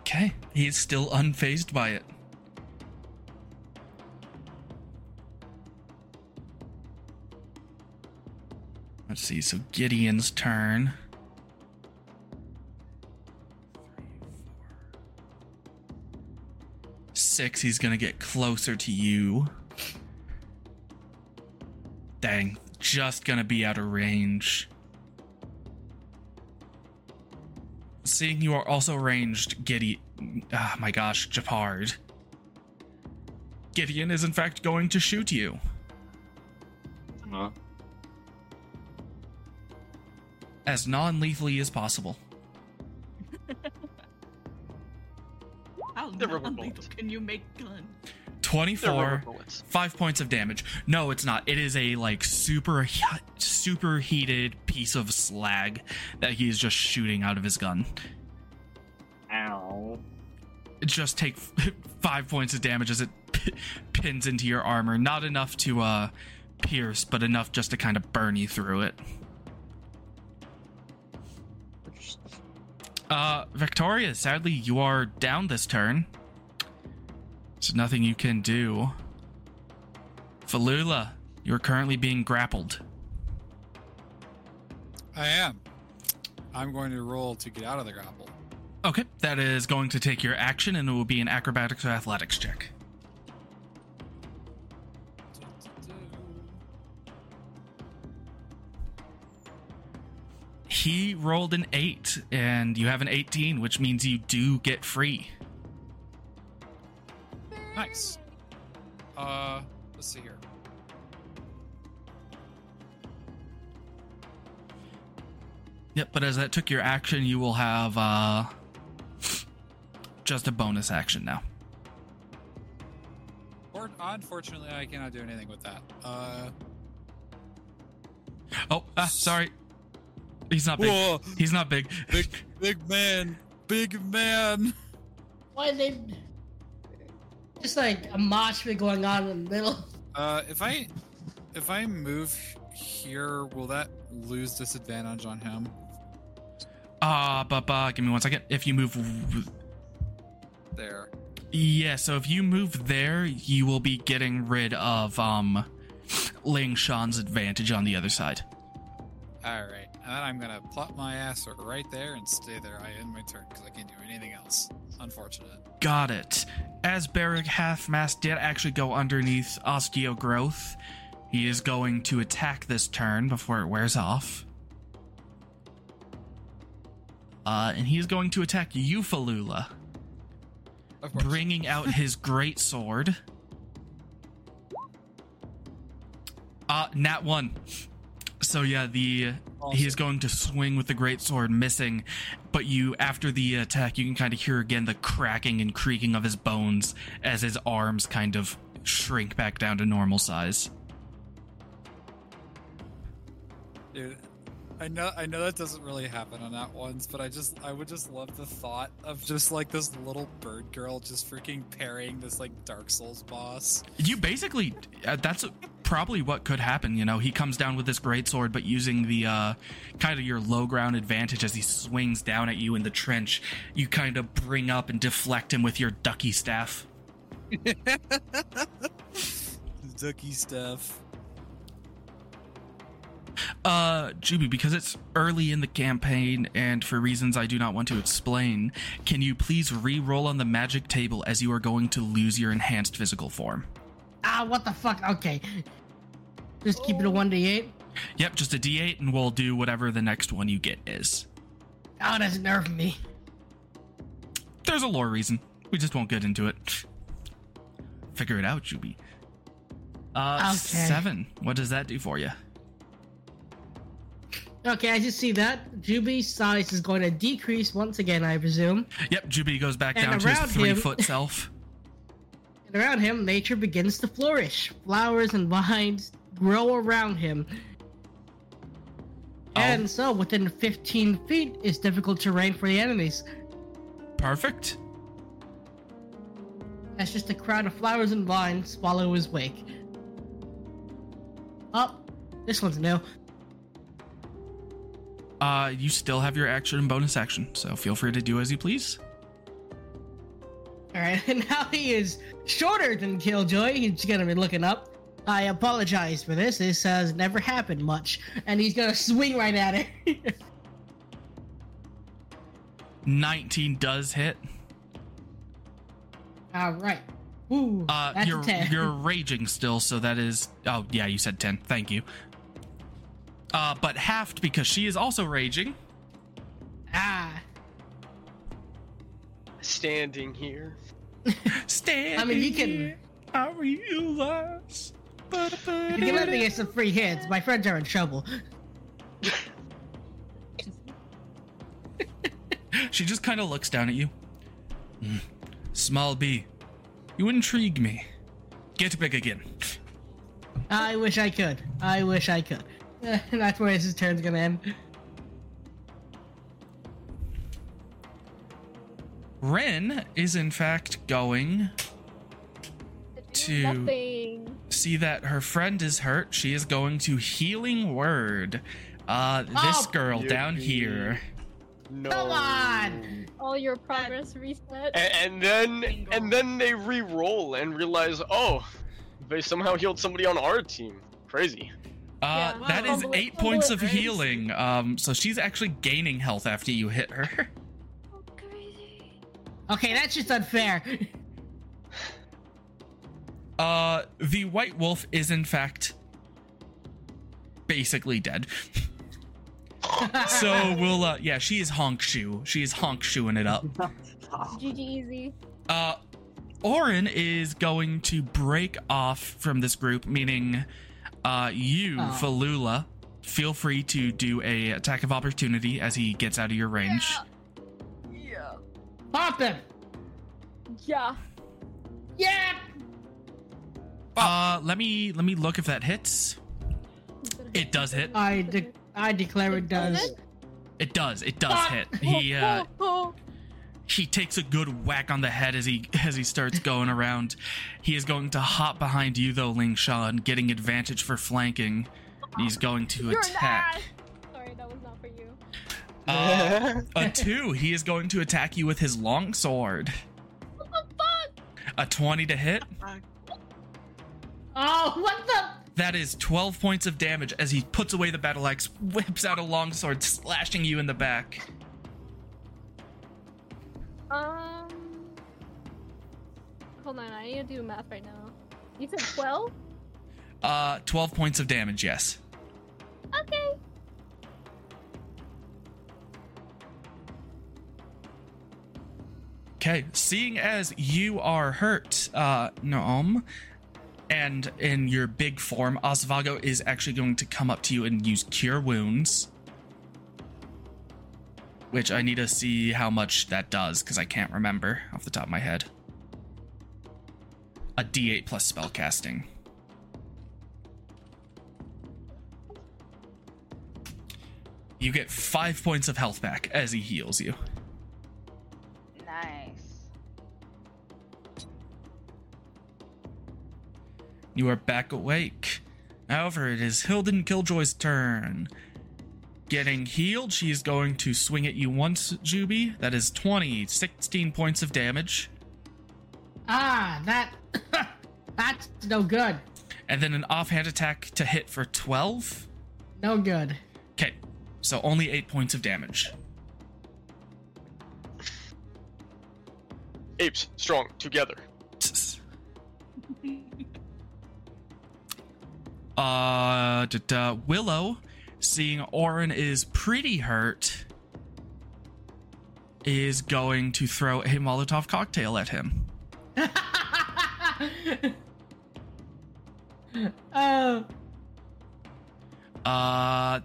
Okay, he's still unfazed by it. Let's see, so Gideon's turn. Six, he's gonna get closer to you. Dang, just gonna be out of range. Seeing you are also ranged, Gideon. Ah, my gosh, Japard. Gideon is in fact going to shoot you. Huh? as non lethally as possible. How non-lethal can you make gun? 24, bullets. five points of damage. No, it's not. It is a like super, super heated piece of slag that he is just shooting out of his gun. Ow. Just take five points of damage as it p- pins into your armor. Not enough to uh pierce, but enough just to kind of burn you through it. Uh, Victoria, sadly, you are down this turn. There's nothing you can do. Falula, you're currently being grappled. I am. I'm going to roll to get out of the grapple. Okay, that is going to take your action, and it will be an acrobatics or athletics check. He rolled an 8, and you have an 18, which means you do get free. Nice. Uh, let's see here. Yep, but as that took your action, you will have uh just a bonus action now. Or, unfortunately, I cannot do anything with that. Uh, Oh, ah, sorry. He's not big. Whoa. He's not big. big, big man, big man. Why they just like a mosh pit going on in the middle? Uh, if I, if I move here, will that lose disadvantage on him? Ah, but uh, give me one second. If you move, w- There. yeah. So if you move there, you will be getting rid of um, Ling Shan's advantage on the other side. All right, and I'm gonna plop my ass right there and stay there. I end my turn because I can't do anything else. Unfortunate. Got it. As Belric Halfmast did actually go underneath osteo growth, he is going to attack this turn before it wears off. Uh, and he is going to attack you, Falula, Of bringing out his great sword. Uh, nat one. So yeah, the he's going to swing with the great sword, missing. But you, after the attack, you can kind of hear again the cracking and creaking of his bones as his arms kind of shrink back down to normal size. Dude, I know I know that doesn't really happen on that ones, but I just I would just love the thought of just like this little bird girl just freaking parrying this like Dark Souls boss. You basically, uh, that's probably what could happen. You know, he comes down with this great sword, but using the uh, kind of your low ground advantage as he swings down at you in the trench, you kind of bring up and deflect him with your ducky staff. Ducky stuff. Uh, Juby, because it's early in the campaign and for reasons I do not want to explain, can you please re-roll on the magic table as you are going to lose your enhanced physical form? Ah, what the fuck? Okay. Just keep it a 1d8. Yep, just a d8, and we'll do whatever the next one you get is. Oh, that's nerfing me. There's a lore reason. We just won't get into it. Figure it out, Juby. Uh, Okay. seven. What does that do for you? Okay, I just see that. Juby's size is going to decrease once again, I presume. Yep, Juby goes back And down to his around him- three-foot self. And around him, nature begins to flourish. Flowers and vines grow around him. Oh. And so, within 15 feet is difficult terrain for the enemies. Perfect. As just a crowd of flowers and vines follow his wake. Oh, this one's new. Uh, you still have your action and bonus action, so feel free to do as you please. Alright, and now he is shorter than Killjoy. He's gonna be looking up. I apologize for this. This has never happened much. And he's gonna swing right at it. 19 does hit. Alright. Ooh, Uh, that's you're a 10. you're raging still, so that is. Oh yeah, you said 10. Thank you. Uh, but halved because she is also raging. Ah. Standing here. Stand. I mean, you can- I realize. But, You can let me get some free hits. My friends are in trouble. She just kind of looks down at you. "Hmm. Small B, you intrigue me. Get big again. I wish I could. I wish I could. And that's where his turn's gonna end. Ren is in fact going to Nothing. see that her friend is hurt. She is going to healing word. Uh, this Oh, girl down here. No. Come on! All your progress reset. And, and then and then they re-roll and realize, oh, they somehow healed somebody on our team. Crazy. Uh, Yeah. that is Fumble it, eight fumble points of right? healing. Um, so she's actually gaining health after you hit her. Oh, crazy. Okay, that's just unfair. Uh, the white wolf is in fact basically dead. so we'll, uh, yeah, she is honk shoe. She is honk shoeing it up. GG easy. Uh, Orin is going to break off from this group, meaning uh, you, Oh. Falula, feel free to do a attack of opportunity as he gets out of your range. Yeah. Pop him! Yeah. Yeah! Uh, let me let me look if that hits. It does hit. I de- I declare it does. It does. It does Fuck. hit. He uh, he takes a good whack on the head as he as he starts going around. He is going to hop behind you though, Ling Shan, getting advantage for flanking. He's going to You're attack. not. Sorry, that was not for you. Uh, a two. He is going to attack you with his long sword. What the fuck? A twenty to hit. Oh, what the? That is twelve points of damage as he puts away the battle axe, whips out a long sword, slashing you in the back. Um. Hold on, I need to do math right now. You said 12? Uh, twelve points of damage. Yes. Okay. Okay, seeing as you are hurt, uh, Noam, and in your big form, Osvago is actually going to come up to you and use Cure Wounds. Which I need to see how much that does, because I can't remember off the top of my head. A d8 plus spellcasting. You get five points of health back as he heals you. Nice. You are back awake. However, it is Hilden Killjoy's turn. Getting healed, she is going to swing at you once, Juby. That is 20, 16 points of damage. Ah, that. That's no good. And then an offhand attack to hit for 12. No good. Okay, so only 8 points of damage. Apes strong together. Uh, da, da, Willow, seeing Orin is pretty hurt, is going to throw a Molotov cocktail at him. Oh, Uh,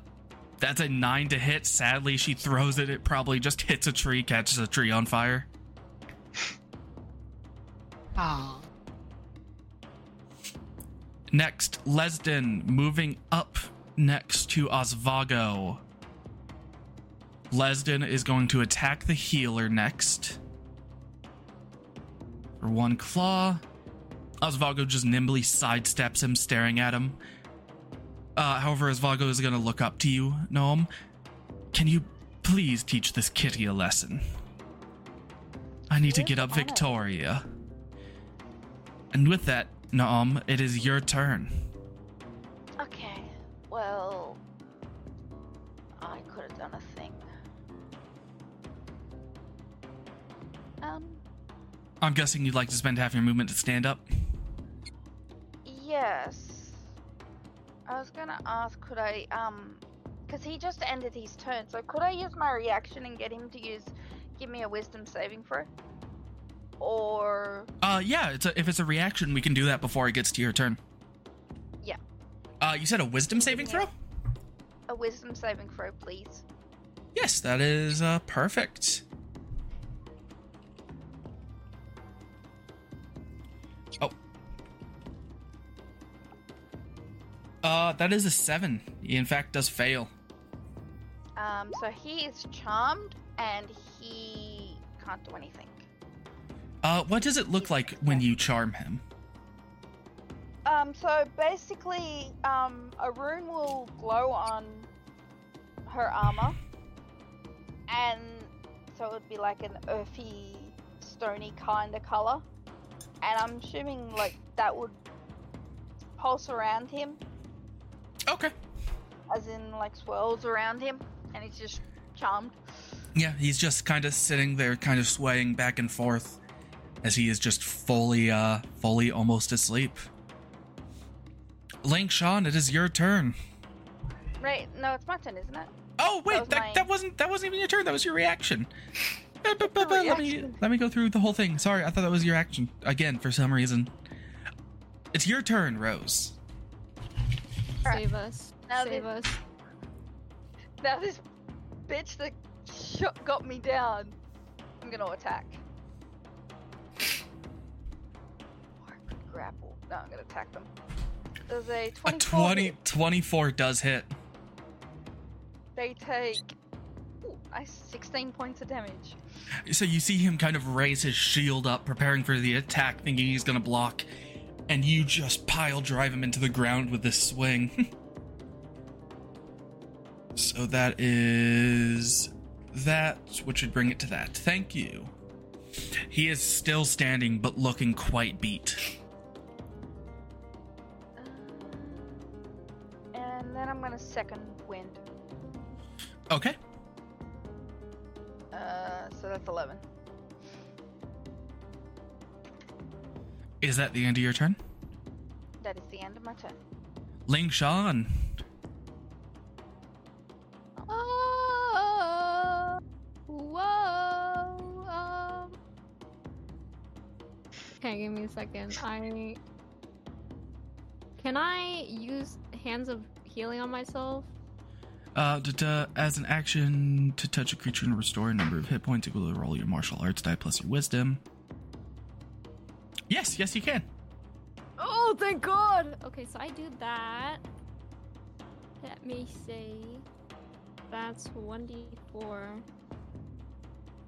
that's a nine to hit. Sadly, she throws it. It probably just hits a tree, catches a tree on fire. oh. Next, Lesden moving up next to Osvago. Lesden is going to attack the healer next. For one claw. Osvago just nimbly sidesteps him, staring at him. Uh, however, Osvago is going to look up to you, Noam. Can you please teach this kitty a lesson? I need to get up Victoria. And with that, Noam, it is your turn. Well, I could have done a thing. Um, I'm guessing you'd like to spend half your movement to stand up. yes. I was gonna ask, could I, um, because he just ended his turn, so could I use my reaction and get him to use, give me a wisdom saving throw? Or, Uh, yeah, it's a, if it's a reaction, we can do that before it gets to your turn. Uh, you said a wisdom saving throw? a wisdom saving throw, please? Yes, that is uh, perfect. Oh. Uh, that is a seven. He in fact does fail. Um, so he is charmed and he can't do anything. Uh, what does it look like when you charm him? Um, so basically, um, a rune will glow on her armor, and so it would be like an earthy, stony kind of color. And I'm assuming like that would pulse around him, Okay. as in like swirls around him, and he's just charmed. Yeah, he's just kind of sitting there, kind of swaying back and forth, as he is just fully, uh, fully almost asleep. Ling Shan, it is your turn. Right? No, it's my turn, isn't it? Oh wait, was that, my- that wasn't that wasn't even your turn. That was your reaction. Let me let me go through the whole thing. Sorry, I thought that was your action again for some reason. It's your turn, Rose. Save us. Now Save this- us. Now this bitch that shot got me down, I'm gonna attack. Or I could grapple. No, I'm gonna attack them. Does a A 24 20, hit? 24 does hit. They take ooh, nice 16 points of damage. So you see him kind of raise his shield up, preparing for the attack, thinking he's gonna block, and you just pile drive him into the ground with this swing. so that is that, which would bring it to that. Thank you. He is still standing, but looking quite beat. Then I'm gonna second wind. Okay. Uh, so that's 11. Is that the end of your turn? That is the end of my turn. Ling Shan. Oh, whoa. Um. Okay, give me a second. I can I use hands of healing on myself? Uh, d- d- as an action to touch a creature and restore a number of hit points equal to the roll of your martial arts die plus your wisdom. Yes, yes, you can. Oh, thank God. Okay, so I do that. Let me see. That's one d four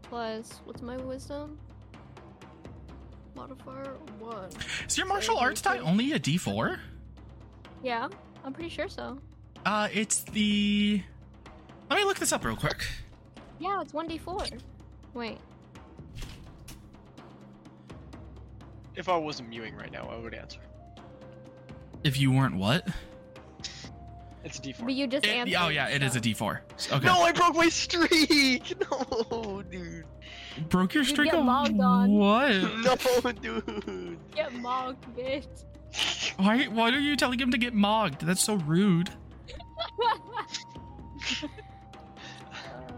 plus what's my wisdom? Modifier one. Is your martial arts die only a d4? Yeah, I'm pretty sure so. Uh, it's the. Let me look this up real quick. Yeah, it's one d four. Wait. If I wasn't mewing right now, I would answer. If you weren't what? It's a D4. But you just It- answered. oh yeah, it is a so- d4. Okay. No, I broke my streak! No, dude. Broke your You streak get of logged on. what? No, dude. Get mocked, bitch. Why? Why are you telling him to get mogged? That's so rude.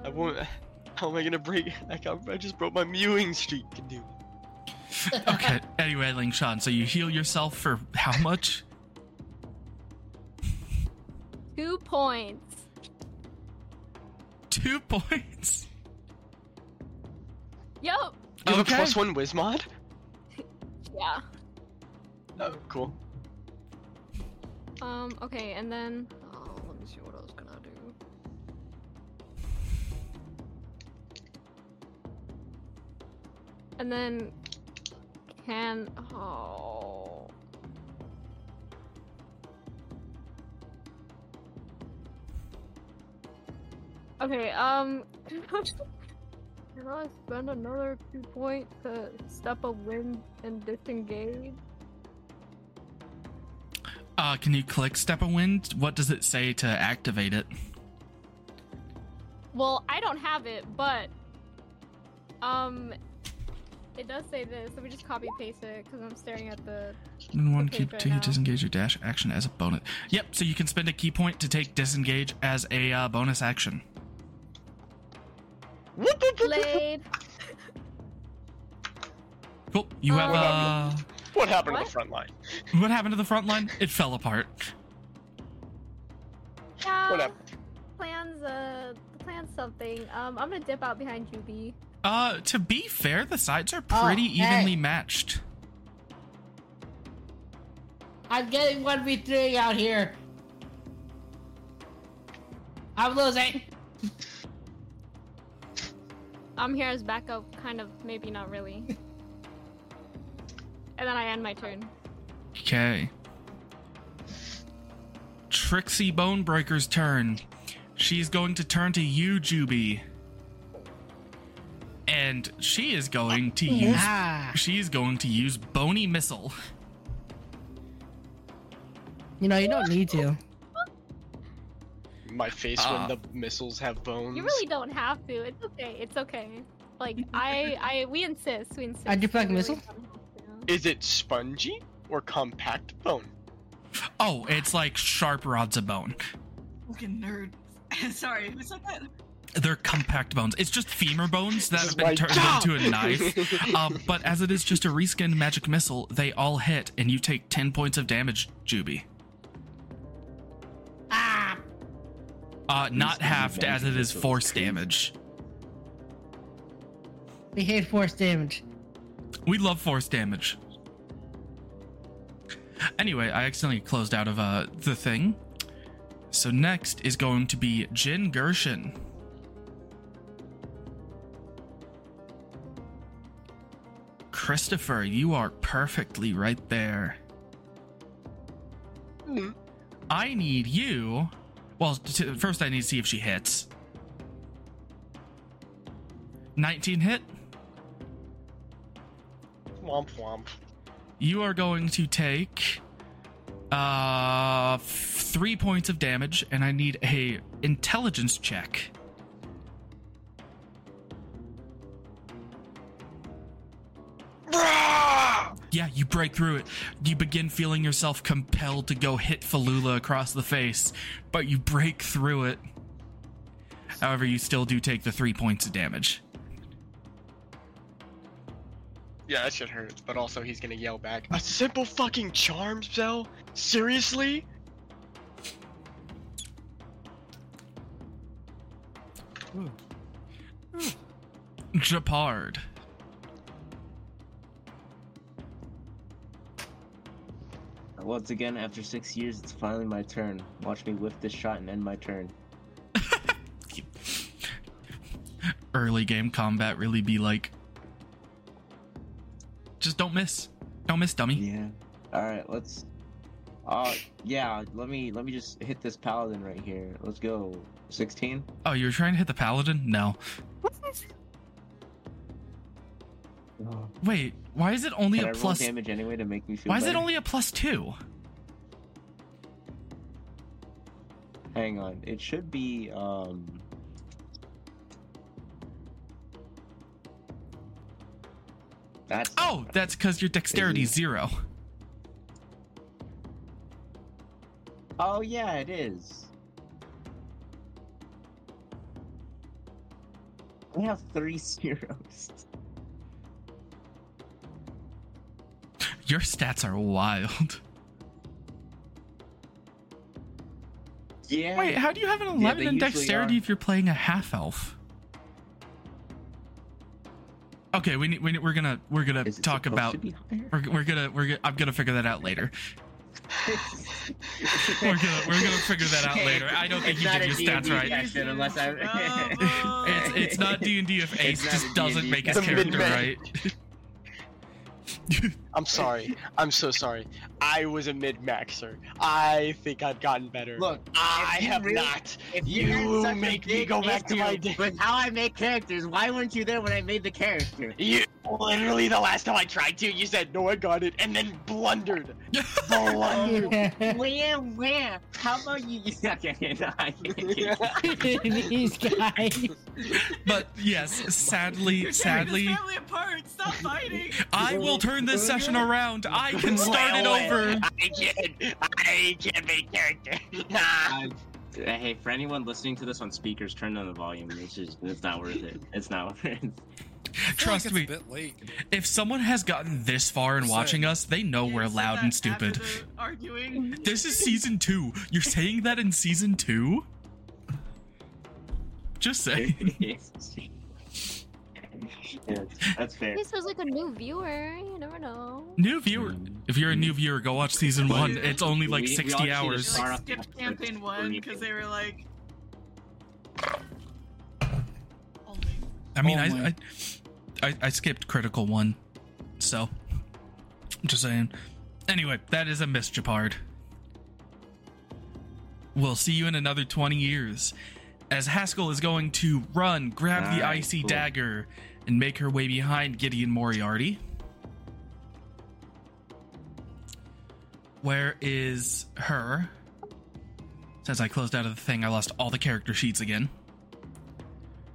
I won't. How am I gonna break? I, got, I just broke my mewing streak, dude. Okay. anyway, Ling Shan, so you heal yourself for how much? Two points. Two points. Yup. You have Okay. a plus one Wismod? Yeah. Oh, cool. Um. Okay, and then. Oh, let me see what else can I do. And then, can oh. Okay. Um. Can I spend another two points to step a wind and disengage? Uh, can you click Step of Wind? What does it say to activate it? Well, I don't have it, but um, it does say this. Let me just copy paste it because I'm staring at the. And one Okay, keep fair to enough. disengage your dash action as a bonus. Yep, so you can spend a ki point to take disengage as a uh, bonus action. Blade. Cool. You have Um, uh What happened to the front line? what happened to the front line? It fell apart. Yeah. What happened? Plans. Uh, plans something. Um, I'm gonna dip out behind Juby. Uh to be fair, the sides are Oh, pretty hey. evenly matched. I'm getting 1v3 out here. I'm losing. I'm here as backup, kind of, maybe not really. and then I end my turn. Okay. Trixie Bonebreaker's turn. She's going to turn to you, Juby. And she is going to use Ah. she's going to use Bony Missile. You know, you don't need to. My face Ah. when the missiles have bones. You really don't have to. It's okay. It's okay. Like I, I, we insist. We insist. I deflect You missile? don't have to. Is it spongy or compact bone? Oh, it's like sharp rods of bone. Fucking nerd. Sorry, who said that? They're compact bones. It's just femur bones that have been turned job. into a knife. um, but as it is just a reskinned magic missile, they all hit, and you take 10 points of damage, Juby. Ah! Uh, not Reskinned halved, as it is force damage. We hate force damage. We love force damage. Anyway, I accidentally closed out of uh, the thing. So next is going to be Jin Gershon. Christopher, you are perfectly right there. Mm. I need you. Well, t- first I need to see if she hits. 19 hit. Womp womp. You are going to take uh three points of damage, and I need a intelligence check. Yeah, you break through it. You begin feeling yourself compelled to go hit Falula across the face, but you break through it. However, you still do take the three points of damage. Yeah, that should hurt. But also, he's gonna yell back. A simple fucking charm spell? Seriously? Hmm. Japard. Once again, after six years, it's finally my turn. Watch me whip this shot and end my turn. Early game combat really be like. Just don't miss. Don't miss, dummy. Yeah. All right, let's. Uh, yeah. Let me let me just hit this paladin right here. Let's go. Sixteen. Oh, you were trying to hit the paladin? No. Wait, why is it only Can I a roll plus? damage anyway to make me feel? Why is it only a plus two? Hang on. It should be um. That's Oh, that's because your dexterity is zero. Oh yeah, it is. I have three zeros. Your stats are wild. Yeah. Wait, how do you have an 11 they in dexterity are. if you're playing a half elf? Okay, we need, we need, we're gonna we're gonna Is talk about to we're, we're gonna we're gonna I'm gonna figure that out later. We're gonna we're gonna figure that out later. I don't think It's you not did a your stats D&D right. unless I. It's it's not D and D if It's Ace not just a doesn't D&D make his character right. I'm sorry. I'm so sorry. I was a min maxer. I think I've gotten better. Look, I have really- not. If You had make me go back to my day. With how I make characters, why weren't you there when I made the character? You literally the last time I tried to, you said no, I got it, and then blundered. Blundered. Where, where? How about you? okay, no, I can't. These guys. But yes, sadly, You're tearing sadly, this family apart. Stop fighting. I will turn this session around. I can start it over. I can. I can make character. Uh, hey, for anyone listening to this on speakers, turn down the volume. It's just, it's not worth it. It's not worth it. I feel like Trust me, bit late. if someone has gotten this far in watching us, they know You we're loud and stupid. Arguing. This is season two. You're saying that in season two? Just saying. Yeah, that's fair. This was like a new viewer. You never know. New viewer. If you're a new viewer, go watch season one. It's only like we- we 60 all hours. this like skipped campaign one because they were like. Only. I mean, Only. I, I, I I skipped critical one, so just saying. Anyway, that is a miss, Japard. We'll see you in another 20 years. As Haskell is going to run, grab the Alright, icy cool. dagger, and make her way behind Gideon Moriarty. Where is her? Since I closed out of the thing, I lost all the character sheets again.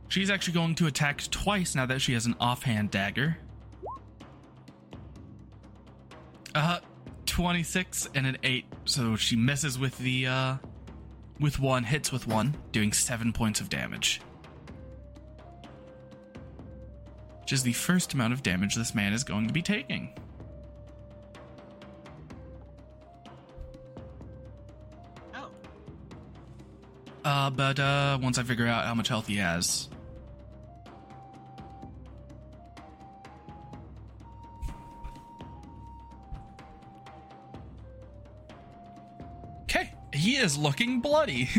She's actually going to attack twice now that she has an offhand dagger. Uh, 26 and an 8. So she misses with the, uh, with one, hits with one, doing 7 points of damage. Which is the first amount of damage this man is going to be taking. Oh, Uh, but uh, once I figure out how much health he has. Okay, he is looking bloody.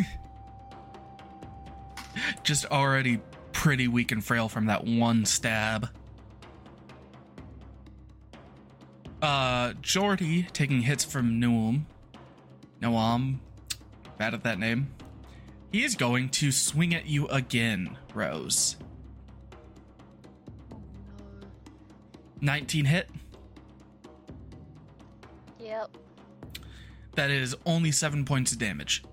Just already pretty weak and frail from that one stab. Uh, Jordy taking hits from Noam. Noam, bad at that name. He is going to swing at you again, Rose. 19 hit. Yep. That is only 7 points of damage.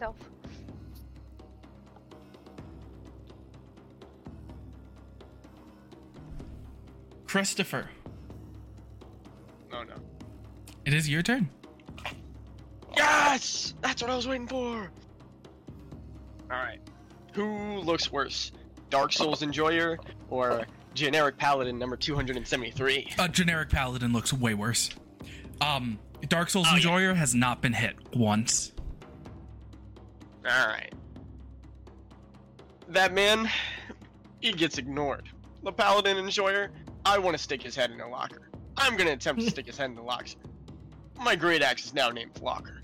Myself. Christopher, Oh no. it is your turn. Yes! That's what I was waiting for! Alright. Who looks worse? Dark Souls Enjoyer or generic Paladin number 273? A generic paladin looks way worse. Um, Dark Souls Oh, yeah. Enjoyer has not been hit once. Alright. That man, he gets ignored. The Paladin Enjoyer, I want to stick his head in a locker. I'm gonna attempt to stick his head in the locker. My great axe is now named Locker.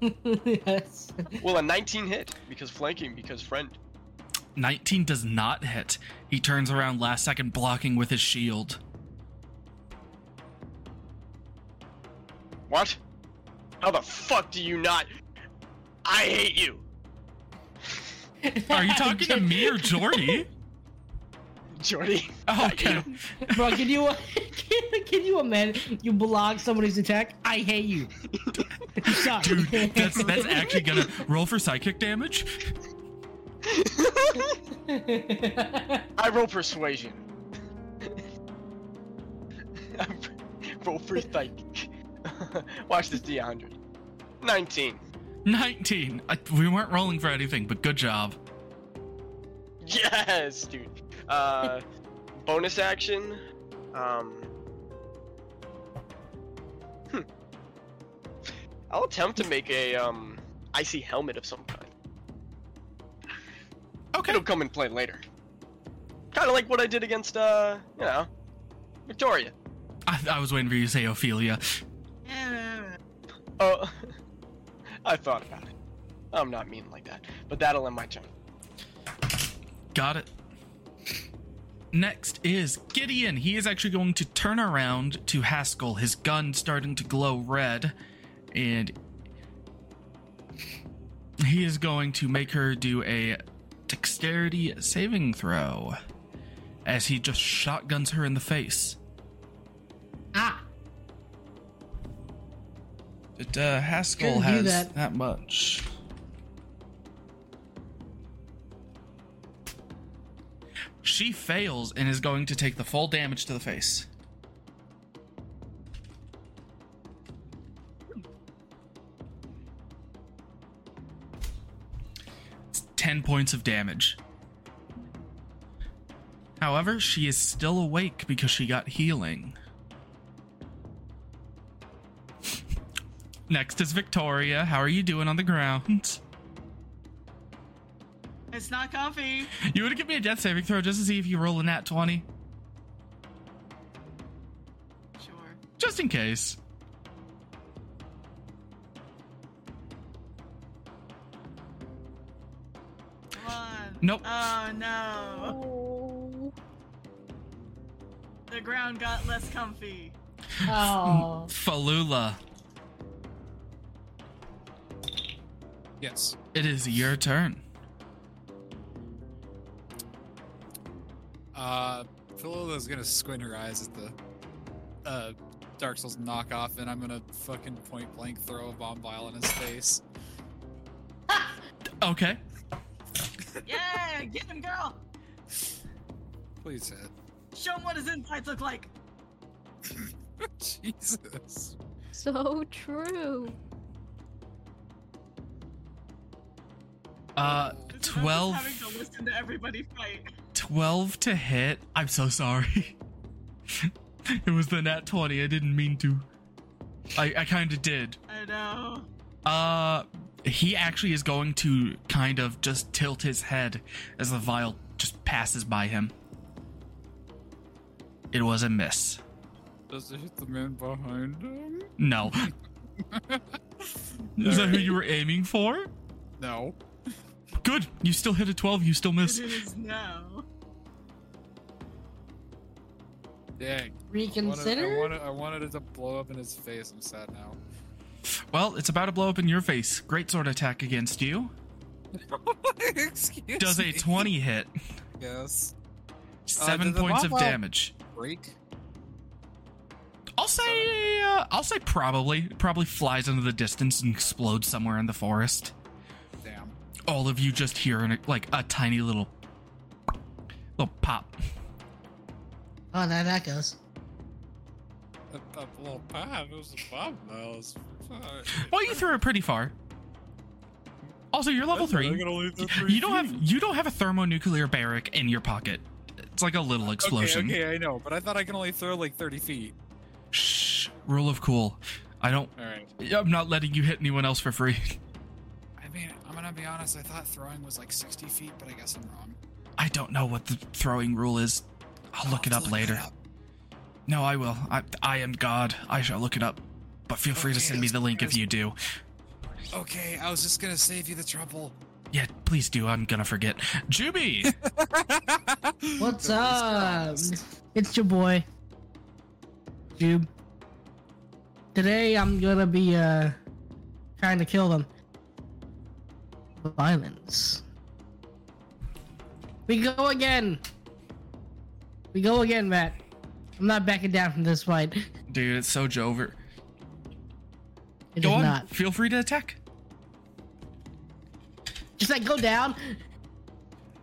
yes. Will a 19 hit? Because flanking, because friend. 19 does not hit. He turns around last second, blocking with his shield. What? How the fuck do you not? I hate you! Are you talking to me or Jordy? Jordy. Oh, okay. Bro, can you can, can you imagine you block somebody's attack? I hate you. You suck. Dude, that's that's actually gonna roll for psychic damage. I roll persuasion. I roll for psychic. Watch this D100. 19. 19. I, we weren't rolling for anything, but good job. Yes, dude. Uh, bonus action. Um. Hmm. I'll attempt to make a um icy helmet of some kind. Okay. It'll come in play later. Kind of like what I did against uh, you know, Victoria. I, I was waiting for you to say Ophelia. yeah. Oh, I thought about it. I'm not mean like that, but that'll end my turn. Got it. Next is Gideon. He is actually going to turn around to Haskell, his gun starting to glow red, and he is going to make her do a dexterity saving throw as he just shotguns her in the face. ah, But uh, Haskell has that. that much. She fails and is going to take the full damage to the face. It's 10 points of damage. However, she is still awake because she got healing. Next is Victoria. How are you doing on the ground? It's not comfy. You would give me a death saving throw just to see if you roll a nat 20? Sure. Just in case. Come on. Nope. Oh no. Oh. The ground got less comfy. oh, Falula, Yes. it is your turn. Uh, Falula's gonna squint her eyes at the uh, Dark Souls knockoff, and I'm gonna fucking point blank throw a bomb vial in his face. Okay. Yeah, get him, girl. Please hit. Show him what his insides look like. Jesus. So true. Uh, It's not just 12, Having to listen to everybody fight. 12 to hit. I'm so sorry. it was the nat 20. I didn't mean to. I, I kind of did. I know. Uh, he actually is going to kind of just tilt his head as the vial just passes by him. It was a miss. Does it hit the man behind him? No. Is that who you were aiming for? No. Good. You still hit a 12. You still miss. It is now. Dang. I wanted, Reconsider? I, wanted, I wanted it to blow up in his face. I'm sad now. Well, it's about to blow up in your face. Great sword attack against you. Excuse Does a me. 20 hit. Yes. Seven did the points of damage. Break. I'll say, uh, I'll say probably. Probably flies into the distance and explodes somewhere in the forest. Damn. All of you just hear an, like a tiny little, little pop. Oh, there that goes. A, a little pop. It was a bomb. That was. Well, you threw it pretty far. Also, you're level three. You don't have you don't have a thermonuclear barrack in your pocket. It's like a little explosion. Okay, okay, I know, but I thought I can only throw like 30 feet. Shh. Rule of cool. I don't. All right. I'm not letting you hit anyone else for free. I mean, I'm gonna be honest. I thought throwing was like 60 feet, but I guess I'm wrong. I don't know what the throwing rule is. I'll look it up to later. up. No, I will. I, I am God. I shall look it up. But feel free to send me the link if you do. Okay, I was just gonna save you the trouble. Yeah, please do. I'm gonna forget. Juby! What's up? It's your boy, Jube. Today I'm gonna be uh trying to kill them. Violence. We go again. We go again, Matt. I'm not backing down from this fight. Dude, it's so Jover. It Go on. not. Feel free to attack. Just like go down.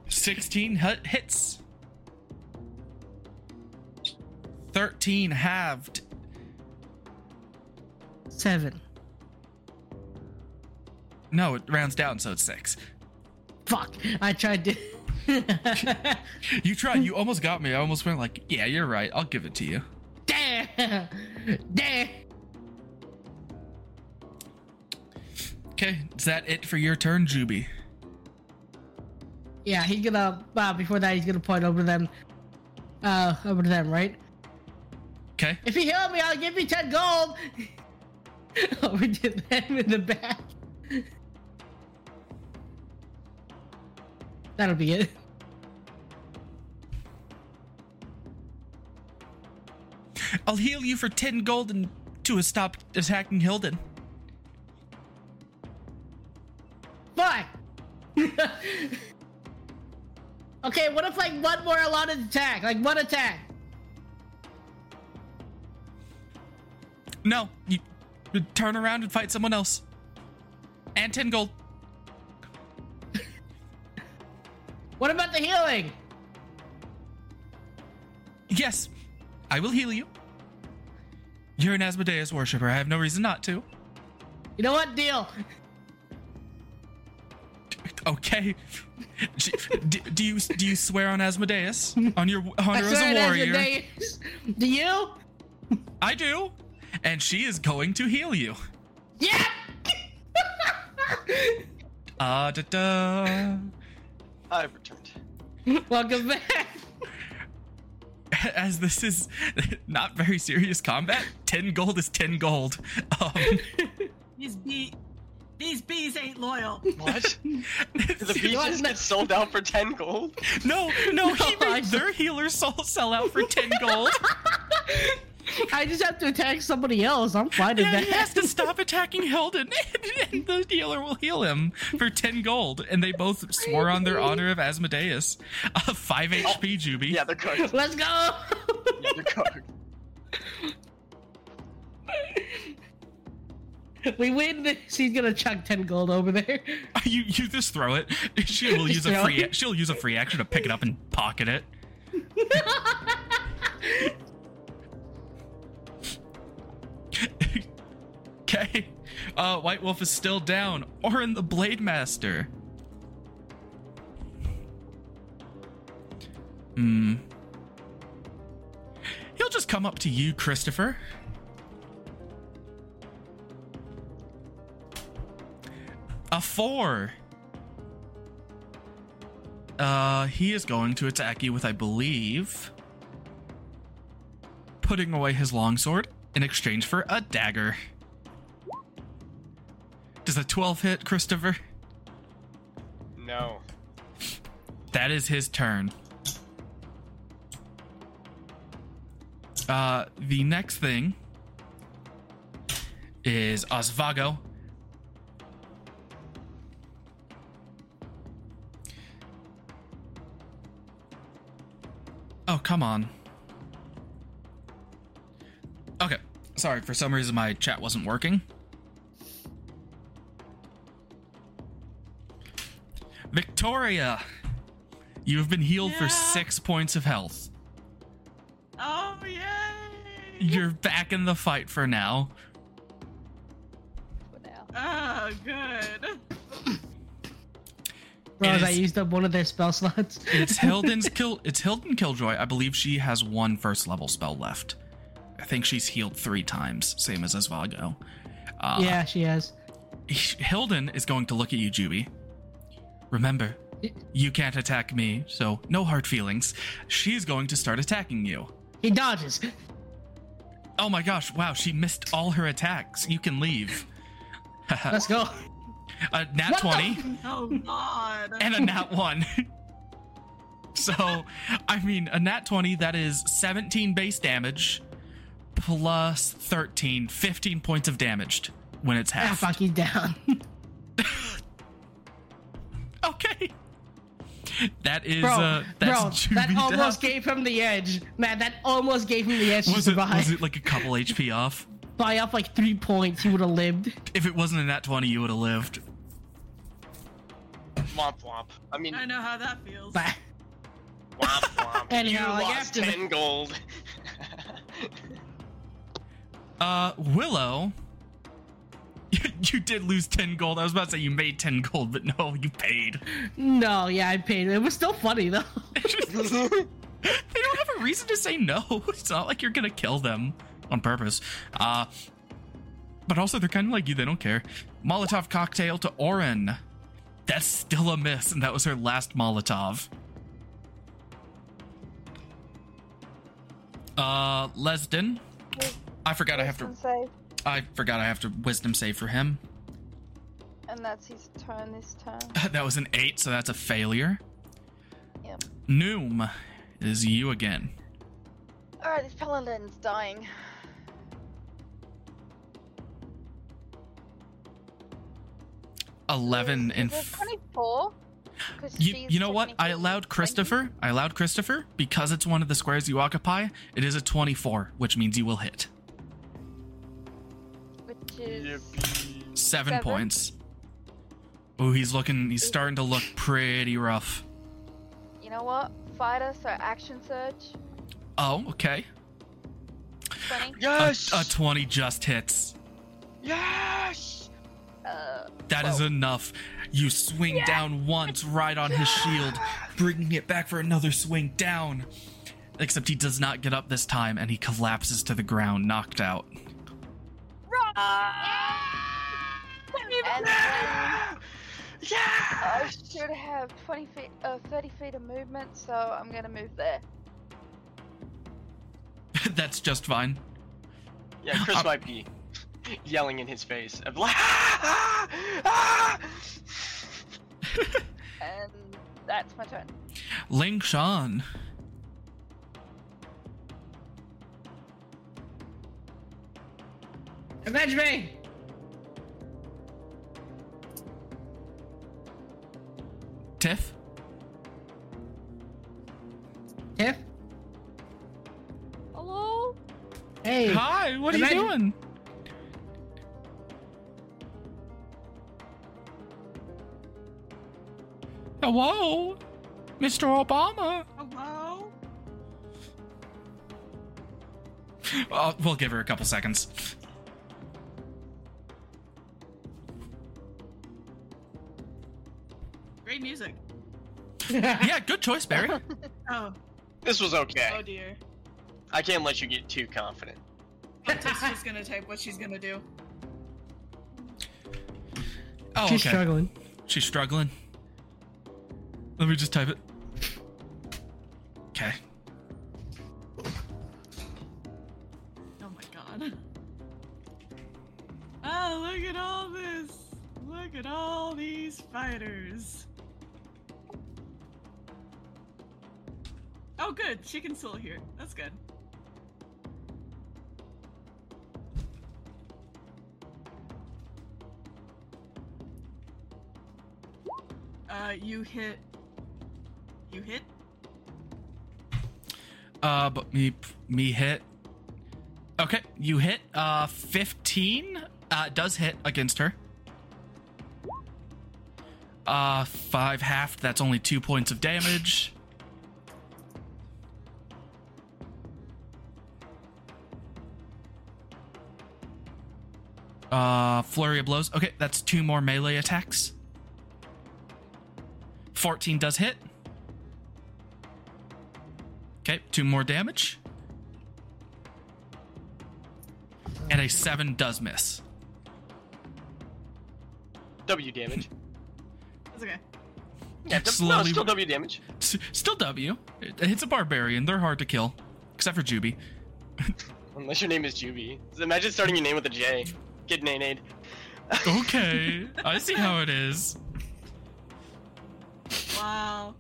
16 hit hits. 13 halved. Seven. No, it rounds down, so it's six. Fuck. I tried to. You tried. You almost got me. I almost went like, yeah, you're right. I'll give it to you. Damn. Damn. Okay, is that it for your turn, Juby? Yeah, he's gonna. Uh, before that, he's gonna point over to them. Uh, over to them, right? Okay. If you heal me, I'll give you ten gold. over to them in the back. That'll be it. I'll heal you for 10 gold and to stop attacking Hilden. Fine. okay, what if like one more allotted attack? Like one attack. No, you, you turn around and fight someone else. And 10 gold. What about the healing? Yes, I will heal you. You're an Asmodeus worshiper. I have no reason not to. You know what? Deal. Okay. Do, do you do you swear on Asmodeus on your honor as a warrior? days. Do you? I do, and she is going to heal you. Yeah. Ah da da. I've returned. Welcome back. As this is not very serious combat, ten gold is ten gold. Um, These bee, these bees ain't loyal. What? The bee What? just get sold out for 10 gold? no, no, No, I- made their healer soul sell out for ten gold. I just have to attack somebody else. I'm fine with Yeah, that. he has to stop attacking Hilden, and the dealer will heal him for 10 gold. And they both swore on their honor of Asmodeus. Uh, 5 HP, Juby. Yeah, they're cooked. Let's go. Yeah, they're cooked. we win. She's gonna chuck ten gold over there. You you just throw it. She will use a free it. she'll use a free action to pick it up and pocket it. Okay. Uh, White Wolf is still down, or in the Blade Master. Hmm. He'll just come up to you, Christopher. A four. Uh, he is going to attack you with, I believe, putting away his longsword in exchange for a dagger. Does a 12 hit, Christopher? No. That is his turn. Uh, the next thing is Osvago. Oh, come on. Okay. Sorry, for some reason my chat wasn't working. Victoria, you have been healed for six points of health. Oh yay! You're back in the fight for now. For now. Oh good. Bros, It I used up one of their spell slots. It's Hilden's kill. It's Hilden Killjoy. I believe she has one first level spell left. I think she's healed three times, same as Osvago. Uh, yeah, she has. Hilden is going to look at you, Juby. Remember, you can't attack me, so no hard feelings. She's going to start attacking you. He dodges. Oh my gosh! Wow, she missed all her attacks. You can leave. Let's go. A nat What the- twenty. Oh god. and a nat 1. so, I mean, a nat 20, that is 17 base damage plus 13, 15 points of damage when it's Ah, half. fuck, he's down. okay. That is, bro, uh, that's bro, that almost death. gave him the edge. Man, that almost gave him the edge to Was it, was it like a couple HP off? By off like three points, he would have lived. If it wasn't a nat 20, you would have lived. Womp womp. I mean, I know how that feels. But womp womp. Anyhow, you like, lost after the- ten gold. Uh, Willow. You did lose 10 gold. I was about to say you made 10 gold, but no, you paid. no, yeah, I paid. It was still funny though. they don't have a reason to say no. It's not like you're gonna kill them on purpose. Uh, but also they're kind of like you. They don't care. Molotov cocktail to Orin. That's still a miss, and that was her last Molotov. Uh, Lesden. I forgot I have to. Wisdom save, I forgot I have to wisdom save for him. and that's his turn this turn. That was an eight, so that's a failure. Yep. Noom is you again. Alright, this paladin's dying. Eleven and is it f- 24? 'Cause You, you know what? I allowed 20, Christopher. I allowed Christopher because it's one of the squares you occupy. It is a 24, which means you will hit. Which is. Seven, Seven. points. Oh, he's looking. He's starting to look pretty rough. You know what? Fighter, so action surge. Oh, okay. 20. Yes. a 20 just hits. yes. Uh, That is enough. You swing down once right on his shield, bringing it back for another swing down. Except he does not get up this time and he collapses to the ground, knocked out. And then Yeah. I should have 20 feet, uh, 30 feet of movement, so I'm gonna move there. That's just fine. Yeah, Chris Uh, might be yelling in his face of like, ah, ah. And that's my turn. Ling Shan. Avenge me! Tiff? Tiff? Hello? Hey. Hi, what are you doing? Hello? Mr. Obama? Hello? Uh, we'll give her a couple seconds. Great music. Yeah, good choice, Barry. Oh, This was okay. Oh dear. I can't let you get too confident. Hunter's just gonna type what she's gonna do. Oh, She's okay. struggling. She's struggling. Let me just type it. Okay. Oh my god. Oh, look at all this. Look at all these fighters. Oh, good. She can still hear. That's good. Uh, you hit. You hit? Uh, but me me hit. Okay, you hit. Uh, fifteen. Uh, does hit against her. Uh, five halved. That's only two points of damage. Uh, flurry of blows. Okay, that's two more melee attacks. 14 does hit. Okay, two more damage. And a 7 does miss. W damage. That's okay. Yeah, d- no, Slowly- still W damage. S- Still W. It- hits a barbarian. They're hard to kill. Except for Juby. Unless your name is Juby. Imagine starting your name with a J. Get Nade. Okay, I see how it is. Wow.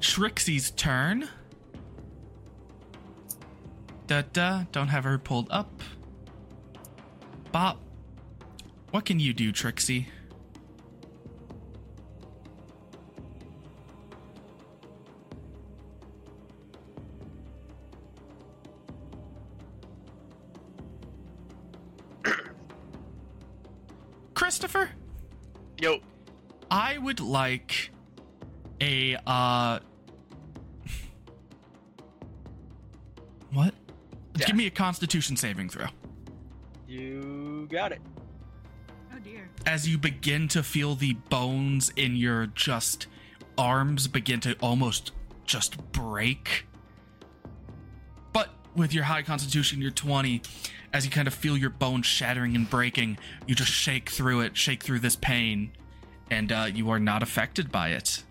Trixie's turn. Da da. Don't have her pulled up. Bop. What can you do, Trixie? Would like a uh What? Yeah. Give me a constitution saving throw. you got it. Oh dear. As you begin to feel the bones in your just arms begin to almost just break. But with your high constitution, you're 20, as you kind of feel your bones shattering and breaking, you just shake through it, shake through this pain, and uh, you are not affected by it.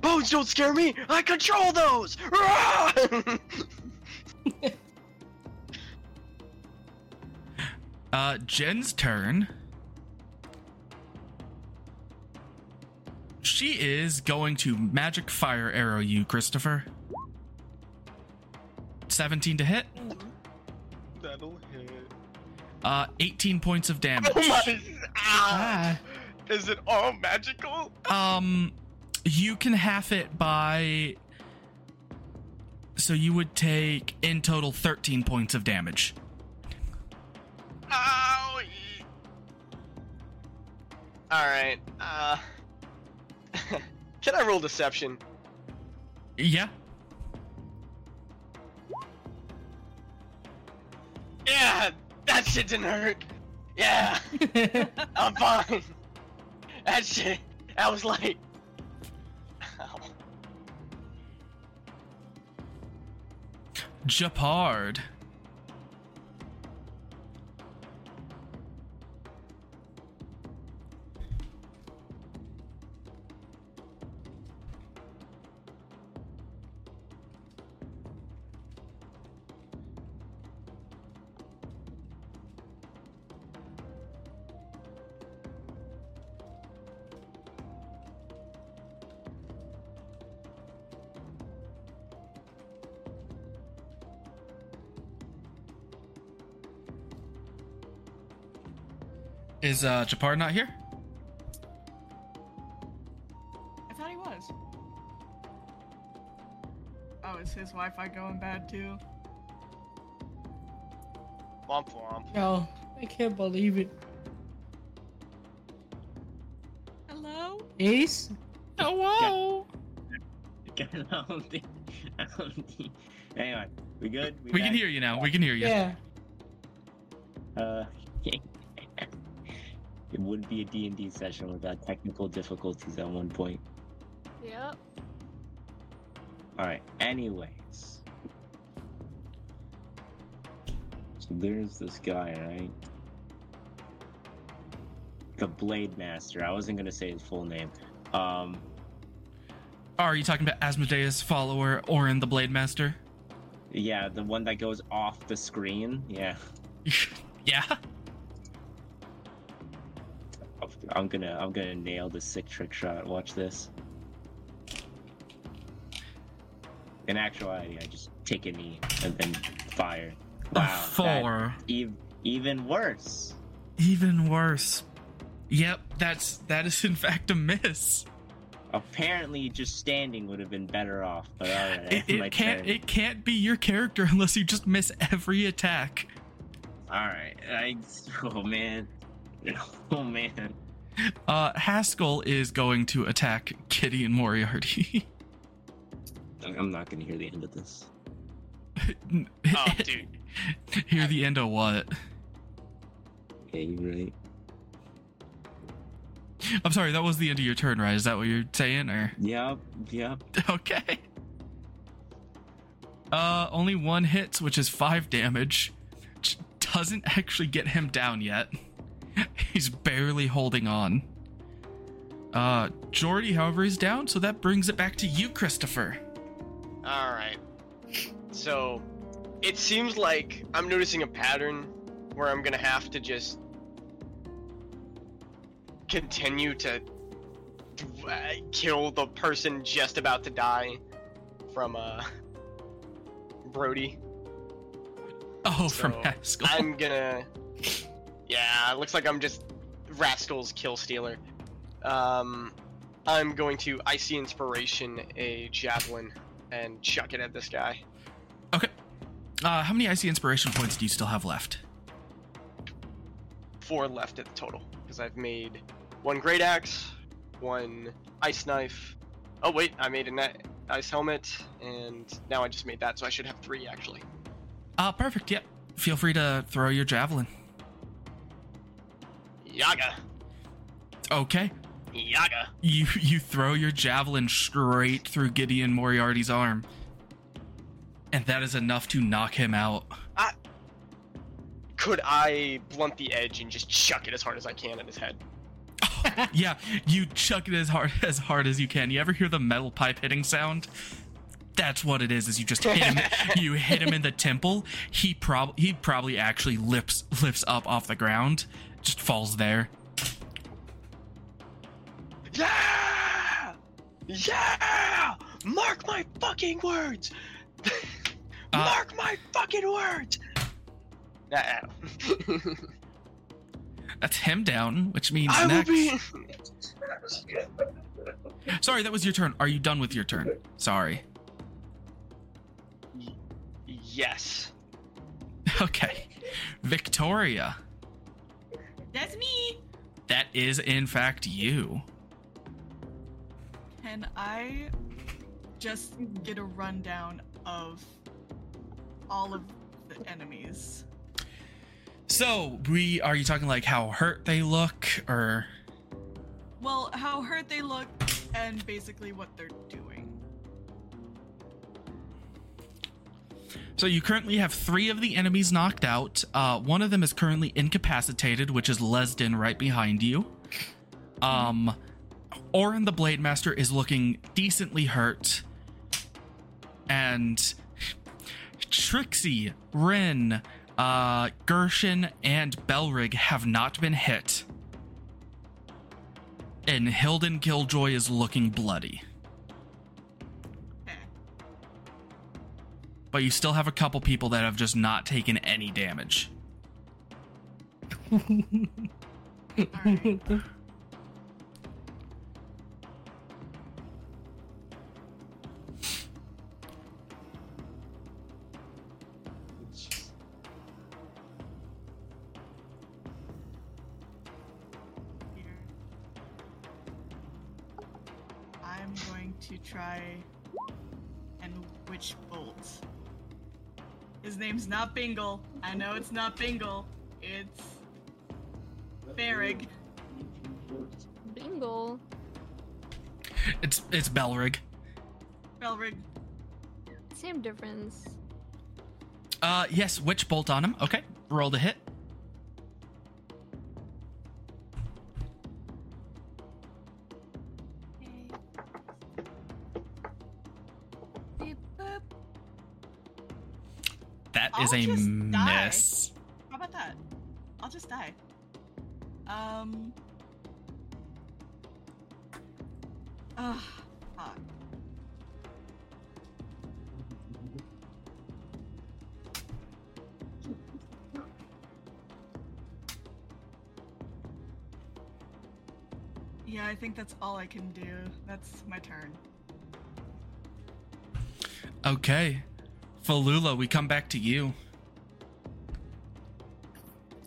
Bones don't scare me! I control those! Uh, Jen's turn. She is going to magic fire arrow you, Christopher. 17 to hit. That'll hit. Uh, 18 points of damage. Oh my! Ah. Ah. Is it all magical? Um, you can half it by. So you would take in total 13 points of damage. Ow! Alright, uh. Can I roll deception? Yeah. Yeah! That shit didn't hurt! Yeah! I'm fine! That shit, that was light. Japard. Is uh Japard not here? I thought he was. Oh, is his Wi-Fi going bad too? Womp womp. Yo, I can't believe it. Hello? Ace? Hello. I don't think. I don't think. Anyway, we good? We can hear you now. We can hear you. Yeah. Uh, It would be a D&D session without technical difficulties at one point. Yep. Alright, anyways. So there's this guy, right? The Blade Master. I wasn't gonna say his full name. Um, Are you talking about Asmodeus' follower, Orin the Blade Master? yeah, the one that goes off the screen. Yeah. yeah. I'm gonna I'm gonna nail the sick trick shot. Watch this. In actuality, I just take a knee and then fire. Wow. that- four. ev- even worse. Even worse. Yep, that's that is in fact a miss. Apparently, just standing would have been better off. But alright, It, it can't turn. it can't be your character unless you just miss every attack. Alright, I. Oh man. Oh man. Uh, Haskell is going to attack Kitty and Moriarty. I'm not gonna hear the end of this. Oh, dude. Hear the end of what? Yeah, you're right. I'm sorry, that was the end of your turn, right? Is that what you're saying, or Yep, yep. okay? Uh, only one hits, which is five damage. Which doesn't actually get him down yet. He's barely holding on. Uh, Jordy, however, is down, so that brings it back to you, Christopher. All right. So, it seems like I'm noticing a pattern where I'm gonna have to just continue to uh, kill the person just about to die from uh Brody. Oh, from Haskell. I'm gonna. Yeah, looks like I'm just Rascal's kill stealer. Um, I'm going to icy inspiration a javelin and chuck it at this guy. Okay. Uh, how many icy inspiration points do you still have left? Four left at the total because I've made one great axe, one ice knife. Oh wait, I made a net ice helmet, and now I just made that, so I should have three actually. Uh, perfect. Yep. Feel free to throw your javelin. Yaga, Okay. yaga. You you throw your javelin straight through Gideon Moriarty's arm. And that is enough to knock him out. Could I blunt the edge and just chuck it as hard as I can at his head? yeah, you chuck it as hard as hard as you can. You ever hear the metal pipe hitting sound? That's what it is. Is you just hit him. you hit him in the temple. He prob he probably actually lifts lifts up off the ground, just falls there. Yeah! Yeah! Mark my fucking words! Uh, Mark my fucking words! That's him down, which means I will next. be. Sorry, that was your turn. Are you done with your turn? Sorry. Yes. Okay. Victoria. That's me. That is in fact you. Can I just get a rundown of all of the enemies? So, we are you talking like how hurt they look or Well, how hurt they look, and basically what they're doing. So you currently have three of the enemies knocked out. Uh, one of them is currently incapacitated, which is Lesden right behind you. Um, Orin the Blade Master is looking decently hurt, and Trixie, Rin, uh, Gershon, and Belric have not been hit. And Hilden Killjoy is looking bloody. But you still have a couple people that have just not taken any damage. I'm going to try and witch bolt. His name's not Bingle. I know it's not Bingle. It's Farrig. Bingle. It's it's Belric. Belric. Same difference. Uh, yes, witch bolt on him. Okay, roll the hit. I'll is a die. miss. How about that? I'll just die. Um. Ugh. fuck. Yeah, I think that's all I can do. That's my turn. Okay, Falula, we come back to you.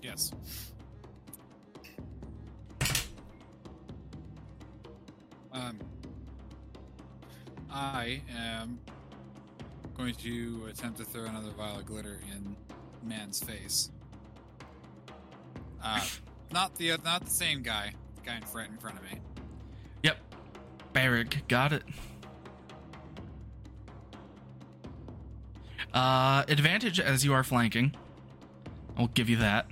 Yes. Um, I am going to attempt to throw another vial of glitter in man's face. Uh, not the not the same guy. The guy in front in front of me. Yep, Belric, got it. Uh, advantage as you are flanking. I'll give you that.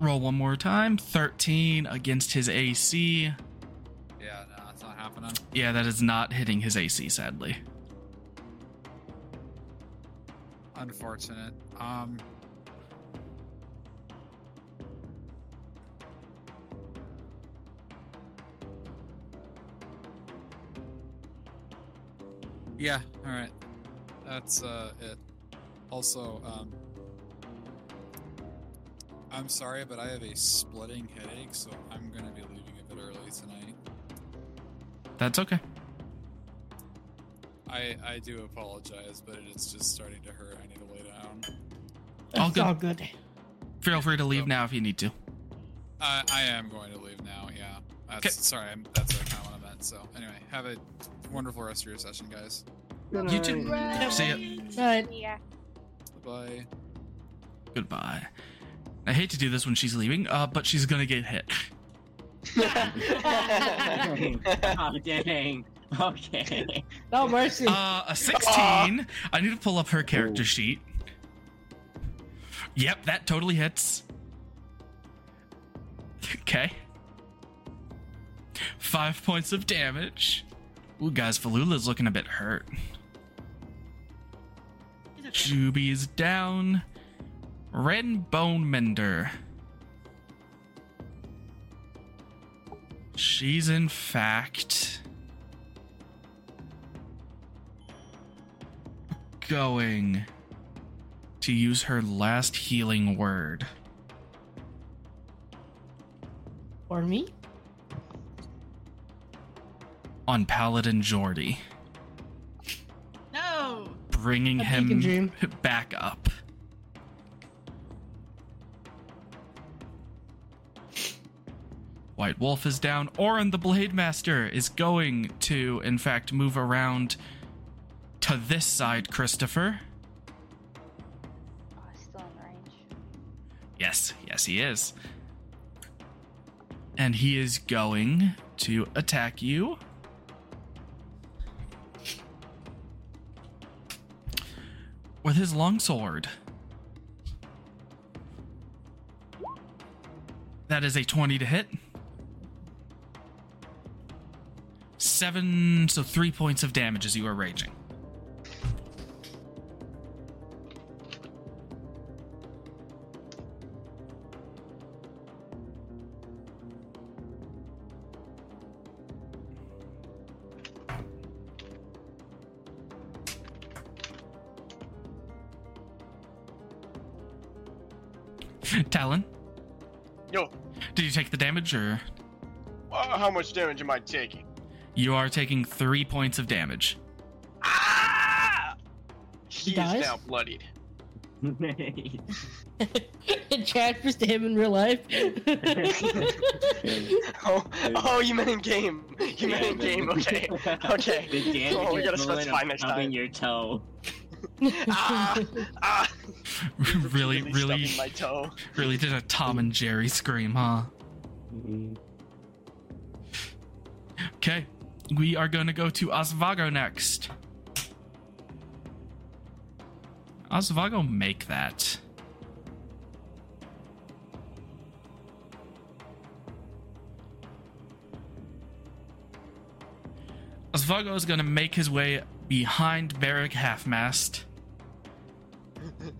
Roll one more time. 13 against his AC. Yeah, no, that's not happening. Yeah, that is not hitting his AC, sadly. Unfortunate. Um. Yeah, alright. That's uh it. Also, um I'm sorry, but I have a splitting headache, so I'm gonna be leaving a bit early tonight. That's okay. I I do apologize, but it's just starting to hurt. I need to lay down. All It's good. all good. Feel free to leave Oh. now if you need to. I I am going to leave now. Yeah. That's 'Kay. sorry. I'm, that's kind of what So anyway, have a wonderful rest of your session, guys. You too. See ya. All right. Yeah. Bye. Goodbye. I hate to do this when she's leaving, uh, but she's gonna get hit. oh, dang. Okay. No mercy. Uh, a 16. I need to pull up her character Ooh. sheet. Yep, that totally hits. Okay. Five points of damage. Ooh, guys, Falula's looking a bit hurt. Okay. Juby's down. Ren Bone Mender. She's in fact going to use her last healing word For me? On Paladin Jordy, No! bringing A him dream. back up. White Wolf is down. Orin the Blade Master is going to, in fact, move around to this side, Christopher. Oh, still in range. Yes, yes, he is. And he is going to attack you. With his longsword. That is a 20 to hit. Seven, so three points of damage as you are raging. Damage or uh, how much damage am I taking? you are taking three points of damage? Ah! He is now bloodied. it transfers to him in real life. Oh, oh, you meant in game. You meant in game. Okay, okay. The damage Oh, we is gotta bullet specify next time. your toe. Ah, ah. really, Repeatedly really, stubbing my toe. really did a Tom and Jerry scream, huh? Okay, we are going to go to Osvago next. Osvago, make that. Osvago is going to make his way behind Belric Halfmast.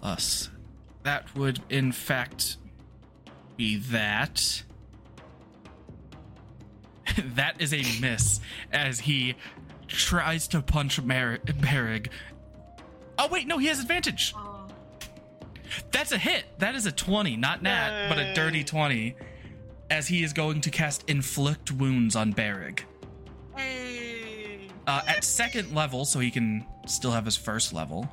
Plus, that would in fact be that. that is a miss as he tries to punch Belric. Oh wait, no, he has advantage. Oh. That's a hit. That is a 20, not nat, but a dirty 20. As he is going to cast inflict wounds on Belric. Hey. Uh, at second level, so he can still have his first level.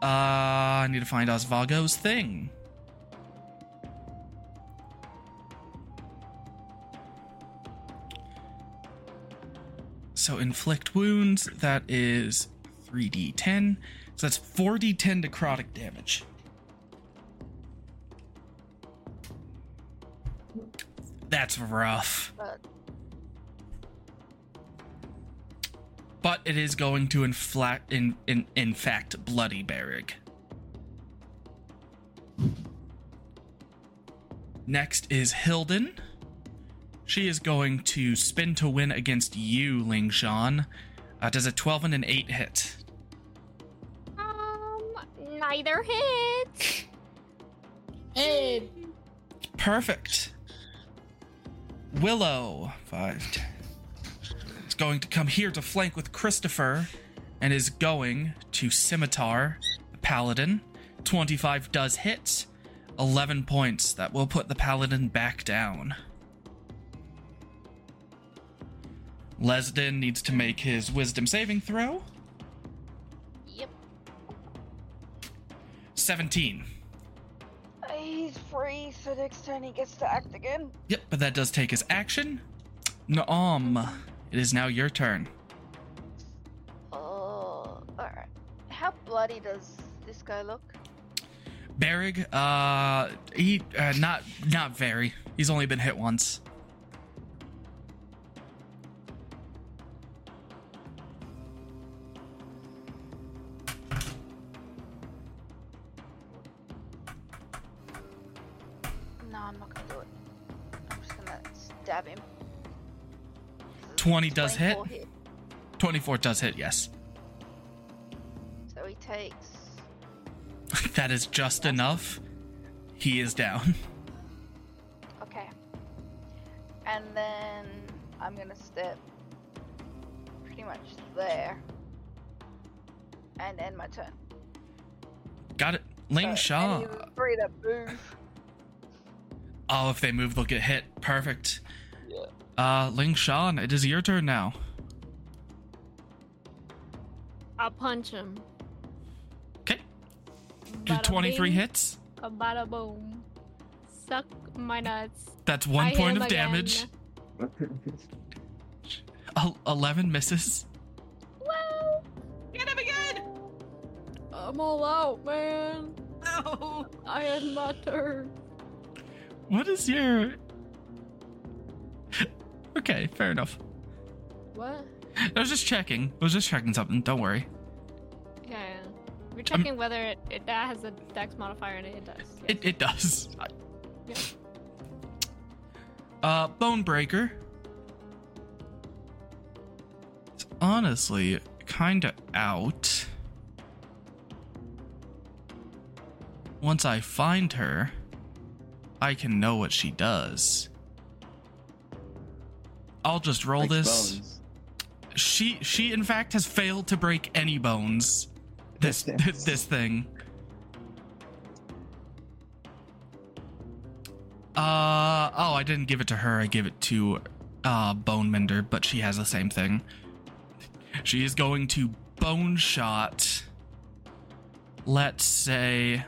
Uh, I need to find Osvago's thing. So inflict wounds, that is 3d10. So that's 4d10 necrotic damage. That's rough. But it is going to infla- in, in, in fact bloody Belric. Next is Hilden. She is going to spin to win against you, Ling Shan. Uh, does a 12 and an 8 hit? Um, neither hit. Hey, Perfect. Willow, 5, 10. Going to come here to flank with Christopher and is going to Scimitar, the Paladin. 25 does hit. 11 points. That will put the Paladin back down. Lesden needs to make his wisdom saving throw. yep, 17. Uh, he's free, so next turn he gets to act again. Yep, but that does take his action. Naam, um, it is now your turn. Oh, alright. How bloody does this guy look? Belric, uh, he uh, not not very. He's only been hit once. 20 does hit. 24 Twenty-four does hit. Yes, So he takes. that is just enough. He is down. Okay. And then I'm gonna step pretty much there. And end my turn. Got it. Ling So Shaw. Free to move. Oh, if they move, they'll get hit. Perfect. Yeah. Uh, Ling Shan, it is your turn now. I'll punch him. Okay. Do 23 hits. A bada boom. Suck my nuts. That's one I point of again. damage. 11 misses. Woo! Get him again! I'm all out, man. No! I had my turn. What is your. Okay, fair enough. What? I was just checking. I was just checking something. Don't worry. Yeah. We're checking whether it, it that has a dex modifier and it does. yes. It, it does. Yeah. Uh, Bonebreaker. It's honestly kind of out. Once I find her, I can know what she does. I'll just roll Breaks this. bones. She she in fact has failed to break any bones. This Yes. this thing. Uh oh, I didn't give it to her. I gave it to uh Bone Mender, but she has the same thing. She is going to bone shot. Let's say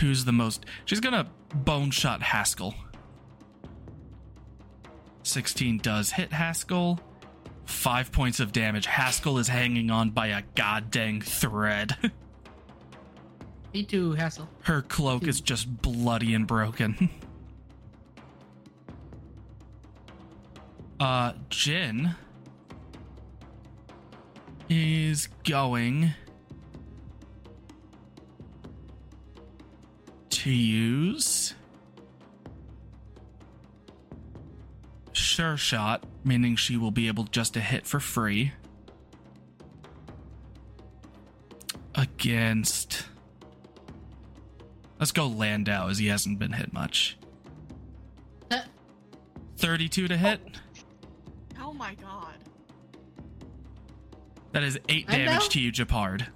who's the most She's going to bone shot Haskell. 16 does hit Haskell. Five points of damage. Haskell is hanging on by a goddamn thread. Me too, Haskell. Her cloak is just bloody and broken. uh, Jin is going to use sure shot, meaning she will be able just to hit for free against. Let's go Landau as he hasn't been hit much. Uh. 32 to hit. Oh my god. That is 8 Landau? damage to you, Japard.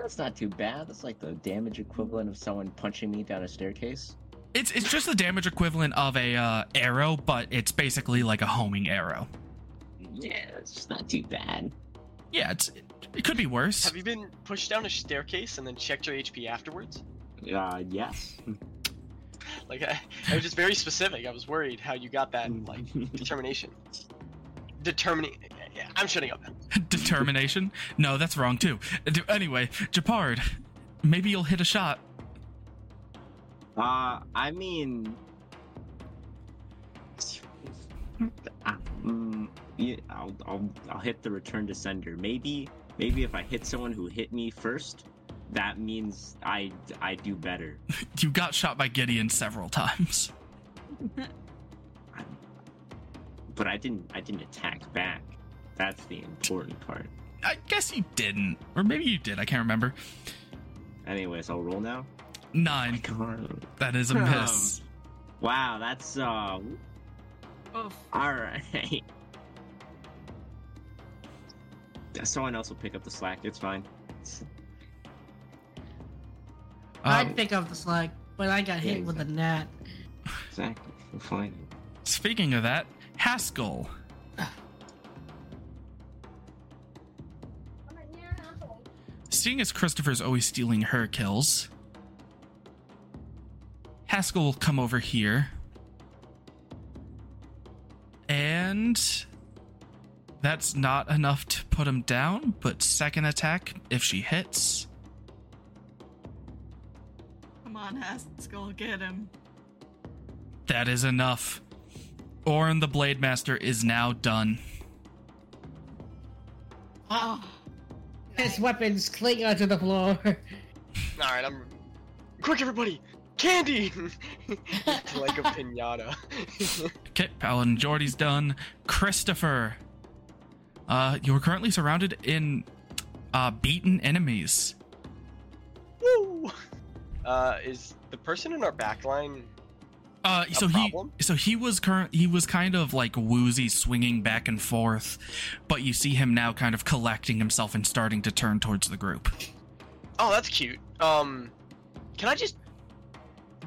That's not too bad. That's like the damage equivalent of someone punching me down a staircase. It's it's just the damage equivalent of a uh, arrow, but it's basically like a homing arrow. Yeah, it's just not too bad. Yeah, it's it could be worse. Have you been pushed down a staircase and then checked your HP afterwards? Uh, yes. Like I, I was just very specific. I was worried how you got that like determination. Determining. I'm shutting up. Determination? No, that's wrong too. Anyway, Japard, maybe you'll hit a shot. Uh, I mean, uh, mm, yeah, I'll, I'll, I'll hit the return to sender. Maybe, maybe if I hit someone who hit me first, that means I, I do better. You got shot by Gideon several times. But I didn't, I didn't attack back. That's the important part. I guess you didn't, or maybe you did. I can't remember. Anyways, I'll roll now. Nine. Come. That is a miss. Wow, that's uh, Oof. all right. Someone else will pick up the slack. It's fine. It's- Uh, I'd pick up the slack, but I got Yeah, hit with a gnat. Exactly. We're fine. speaking of that, Haskell. Seeing as Christopher's always stealing her kills, Haskell will come over here. And that's not enough to put him down, but second attack, if she hits, Come on, Haskell, get him. that is enough. Orin the Blade Master is now done. Oh, his weapons cling onto the floor. All right, I'm. Quick, everybody! Candy! like a pinata. Okay, Paladin Jordy's done. Christopher, uh, you're currently surrounded in uh, beaten enemies. Woo! Uh, is the person in our back line? Uh, so he, so he was current, he was kind of like woozy, swinging back and forth, but you see him now, kind of collecting himself and starting to turn towards the group. Oh, that's cute. Um, can I just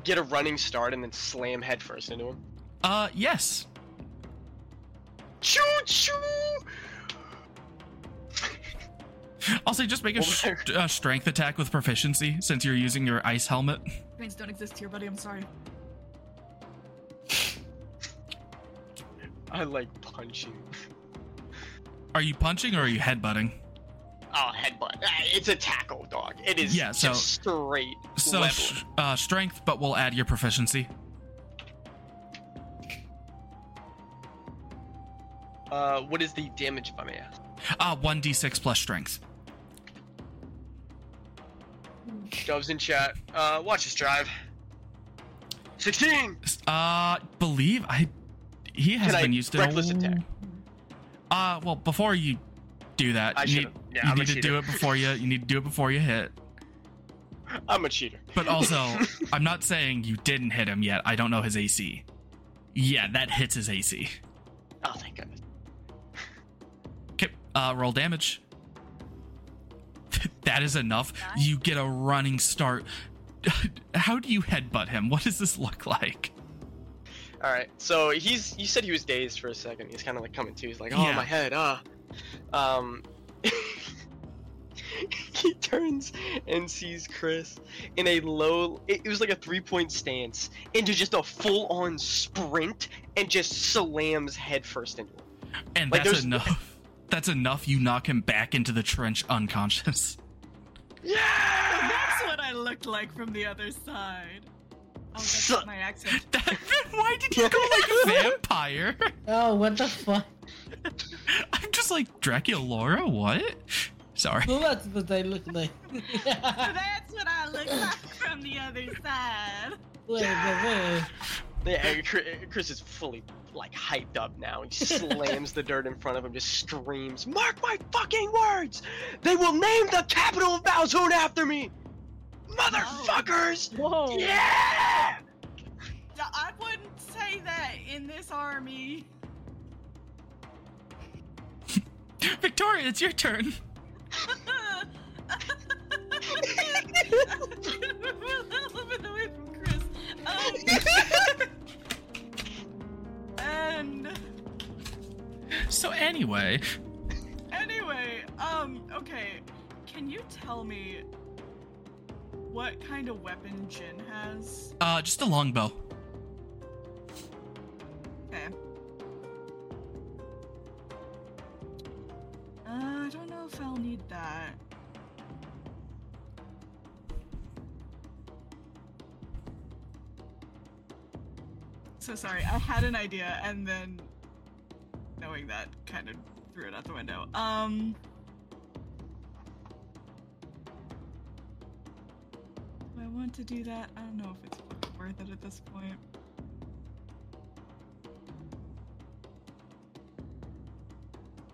get a running start and then slam headfirst into him? Uh, yes. Choo choo! I'll say just make a sh- uh, strength attack with proficiency since you're using your ice helmet. Brains don't exist here, buddy. I'm sorry. I like punching. Are you punching or are you headbutting? Oh, headbutt. Ah, It's a tackle, dog. It is Yeah, so- just straight So sh- uh, strength, but we'll add your proficiency. Uh, what is the damage, if I may ask? Uh, 1d6 plus strength. Doves in chat. Uh, watch this drive. 16! Uh, believe I. He has Can I been used to. reckless attack? Uh, well, before you do that, I you need, yeah, you I'm need to do it before you. You need to do it before you hit. I'm a cheater. But also, I'm not saying you didn't hit him yet. I don't know his AC. Yeah, that hits his AC. Oh, thank goodness. Okay, uh, roll damage. that is enough. You get a running start. How do you headbutt him? What does this look like? All right, so he's. You said he was dazed for a second. He's kind of like coming to. He's like, "Oh, Yeah. my head, ah." Um. he turns and sees Chris in a low. It, it was like a three-point stance into just a full-on sprint and just slams headfirst into him. And Like, that's enough. That's enough. You knock him back into the trench unconscious. What I looked like from the other side. Oh, that's not my accent. That, why did you go like a vampire? Oh, what the fuck? I'm just like Dracula Laura. What? Sorry. Well, that's what they look like. So that's what I look like from the other side. Wait, wait, wait. Yeah, Chris, Chris is fully like hyped up now. He slams the dirt in front of him, just screams, "Mark my fucking words! They will name the capital of Balzoon after me, motherfuckers! Whoa. Yeah!" I wouldn't say that in this army. Victoria, it's your turn. away from Chris. Um, and So anyway, anyway, um, okay. Can you tell me what kind of weapon Jin has? uh, just a longbow. Okay. Uh, I don't know if I'll need that. So sorry, I had an idea and then knowing that kind of threw it out the window. Um want to do that? I don't know if it's worth it at this point.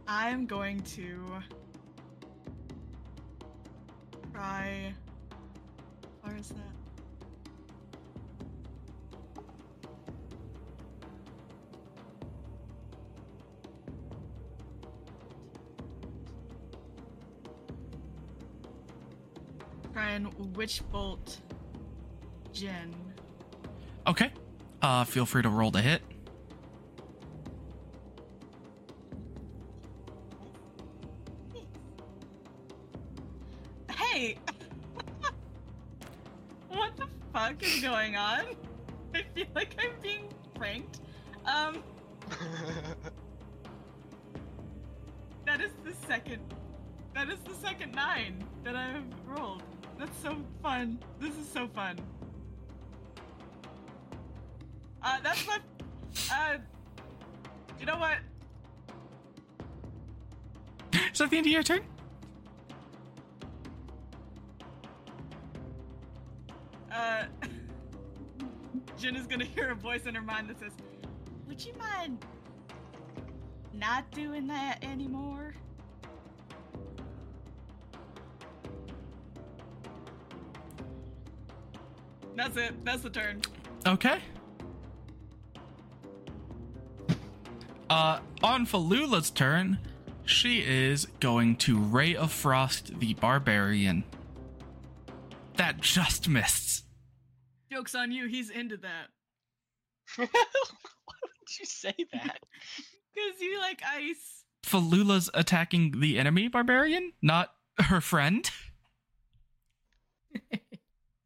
I'm going to try. Where is that? Try and witch bolt Jin. Okay. Uh, feel free to roll the hit. Hey! what the fuck is going on? I feel like I'm being pranked. Um, that is the second. That is the second nine that I've rolled. That's so fun. This is so fun. Uh, that's my. Uh, you know what? Is that the end of your turn? Uh, Jin is gonna hear a voice in her mind that says, "Would you mind not doing that anymore?" That's it. That's the turn. Okay. Uh, on Falula's turn, she is going to Ray of Frost the Barbarian. That just missed. Joke's on you. He's into that. Why would you say that? Cause you like ice. Falula's attacking the enemy barbarian, not her friend.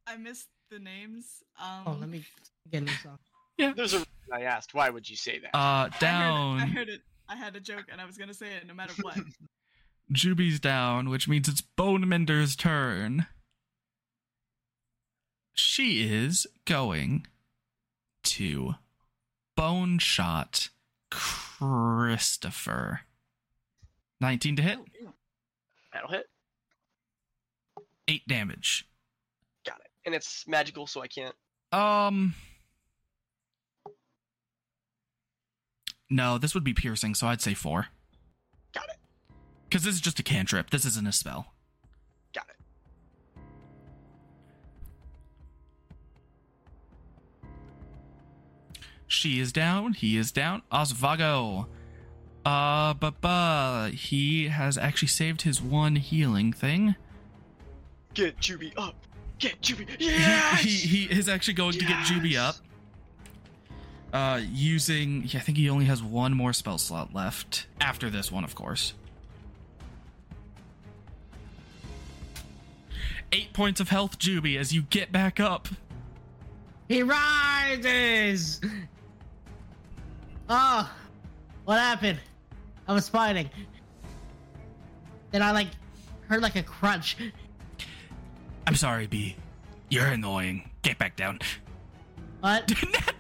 I missed the names. Um, Oh, let me get this off. There's a reason I asked. Why would you say that? Uh, I heard it- down. I heard it. I had a joke, and I was gonna say it no matter what. Juby's down, which means it's Bonemender's turn. She is going to bone shot Christopher. 19 to hit, That'll hit. 8 damage. Got it. And it's magical, so I can't. Um. No, this would be piercing, so I'd say 4. Got it. Because this is just a cantrip. This isn't a spell. Got it. She is down. He is down. Osvago. Uh, but but he has actually saved his one healing thing. Get Juby up. Get Juby. He- He, he is actually going to get Juby up. Uh, using I think he only has one more spell slot left after this one, of course. Eight points of health, Juby, as you get back up. He rises! Oh, what happened? I was fighting. then I like heard like a crunch. I'm sorry, B. You're annoying. Get back down. What?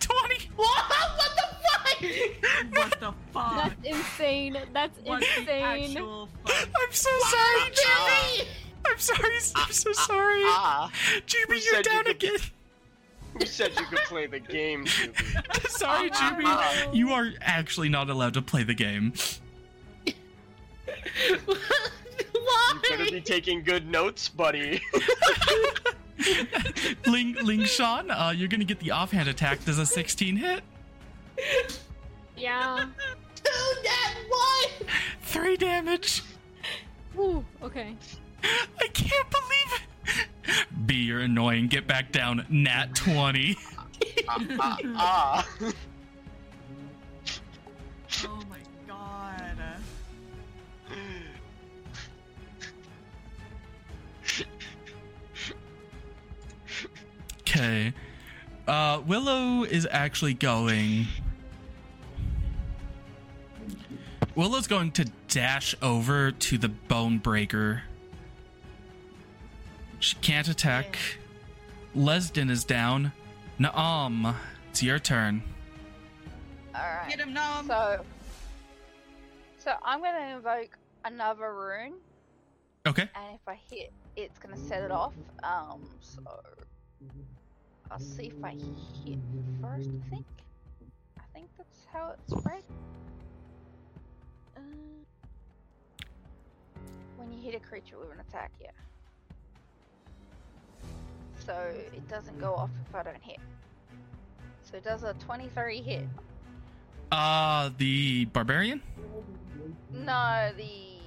Nat 20! what? What the fuck? What the fuck? That's insane. That's What insane. actual fuck? I'm so sorry, Jimmy! I'm sorry, I'm so sorry. Ah, Jimmy, you're said you down could- again. who said you could play the game, Juby? sorry, Jimmy. Ah. You are actually not allowed to play the game. Why? You better be taking good notes, buddy. Ling Ling Shan, uh, you're gonna get the offhand attack. Does a 16 hit? Yeah. Two that one. Three damage. Whew, okay. I can't believe it. B, you're annoying. Get back down. Nat 20. ah, ah. Oh Okay. Uh, Willow is actually going. Willow's going to dash over to the Bone Breaker. She can't attack. Lesden is down. Naam, it's your turn. Alright. Get him, Nom. So, so I'm gonna invoke another rune, Okay. and if I hit, it's gonna set it off. Um, so I'll see if I hit first. I think. I think that's how it's read. Uh, when you hit a creature with an attack, yeah. So it doesn't go off if I don't hit. So it does a 23 hit. Uh, the Barbarian? No, the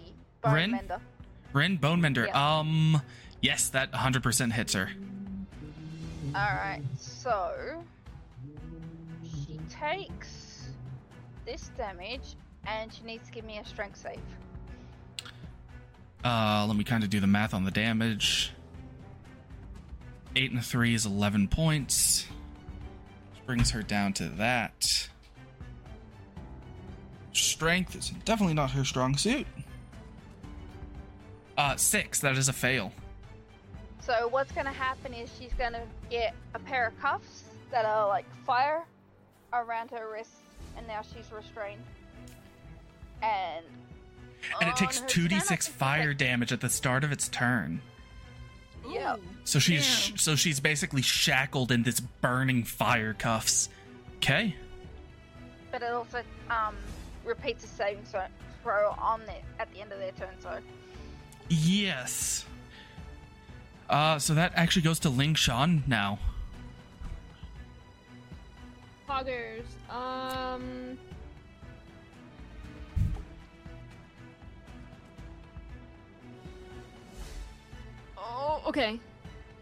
bone Rin? mender. Rin Bone Mender. Yeah. Um, yes, that 100% hits her. Alright, so she takes this damage and she needs to give me a strength save. Uh, let me kind of do the math on the damage. Eight and three is 11 points. Which brings her down to that. Strength is definitely not her strong suit. Uh, six. That is a fail. So what's gonna happen is she's gonna get a pair of cuffs that are like fire around her wrists, and now she's restrained. And And it takes 2d6 stomach, fire damage at the start of its turn. Yep. Ooh. So she's Damn. so she's basically shackled in this burning fire cuffs. Okay. But it also um repeats a saving so- throw on the at the end of their turn. So Yes. Uh, so that actually goes to Ling Shan now. Poggers. Um. Oh, okay.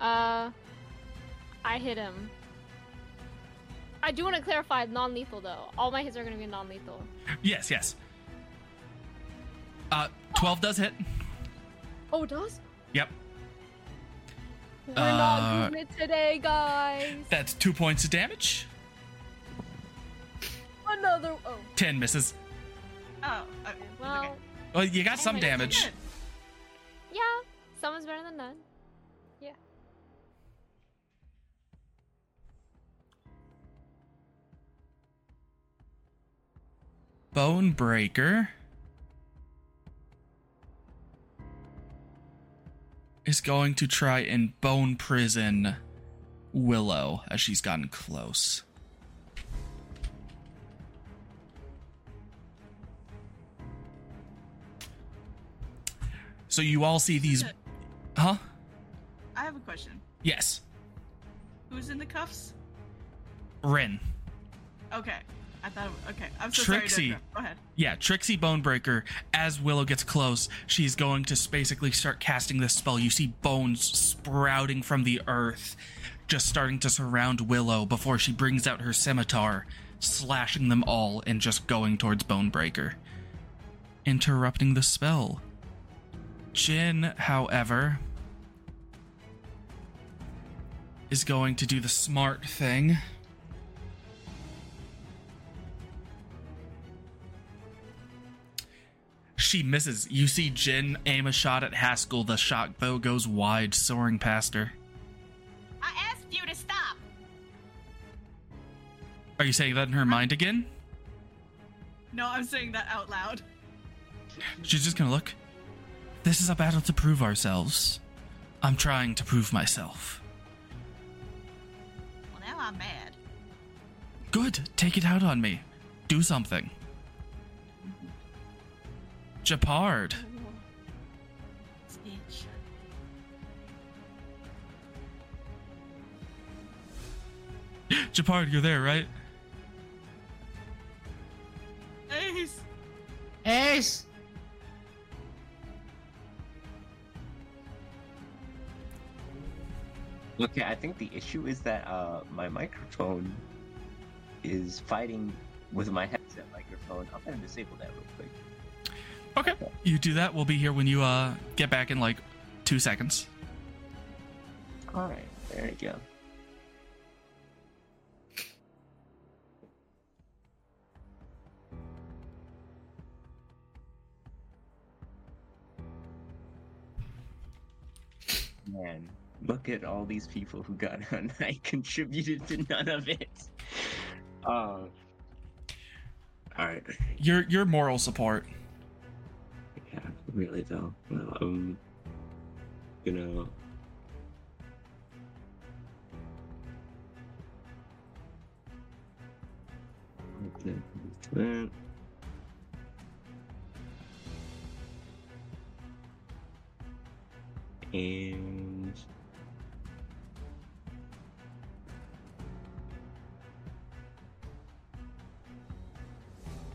Uh, I hit him. I do want to clarify non-lethal though. All my hits are going to be non-lethal. Yes, yes. Uh, 12 does hit. Oh, it does? Yep. We're Uh, not doing it today, guys. That's two points of damage. Another. Oh, 10 misses. Oh, uh, well, okay. Well, you got some damage. Good. yeah. Someone's better than none. Yeah. Bone Breaker is going to try and bone prison Willow as she's gotten close. So you all see these, huh? I have a question. Yes, Who's in the cuffs? Rin. Okay. I thought. Okay. I'm so Trixie. sorry. to. Go ahead. Yeah, Trixie Bonebreaker, as Willow gets close, she's going to basically start casting this spell. You see bones sprouting from the earth, just starting to surround Willow before she brings out her scimitar, slashing them all and just going towards Bonebreaker. Interrupting the spell. Jin, however, is going to do the smart thing. She misses. You see Jin aim a shot at Haskell. The shot, though, goes wide, soaring past her. I asked you to stop. Are you saying that in her mind again? No, I'm saying that out loud. She's just gonna look. This is a battle to prove ourselves. I'm trying to prove myself. Well, now I'm mad. Good. Take it out on me. Do something. Japard. Japard, you're there, right? Ace. Ace! Okay, I think the issue is that uh, my microphone is fighting with my headset microphone. I'm gonna disable that real quick. Okay. You do that. We'll be here when you uh get back in like two seconds. All right, there you go. Man, look at all these people who got on. I contributed to none of it. Uh, all right. Your your moral support. Really though. Well, um, gonna. Okay, that. And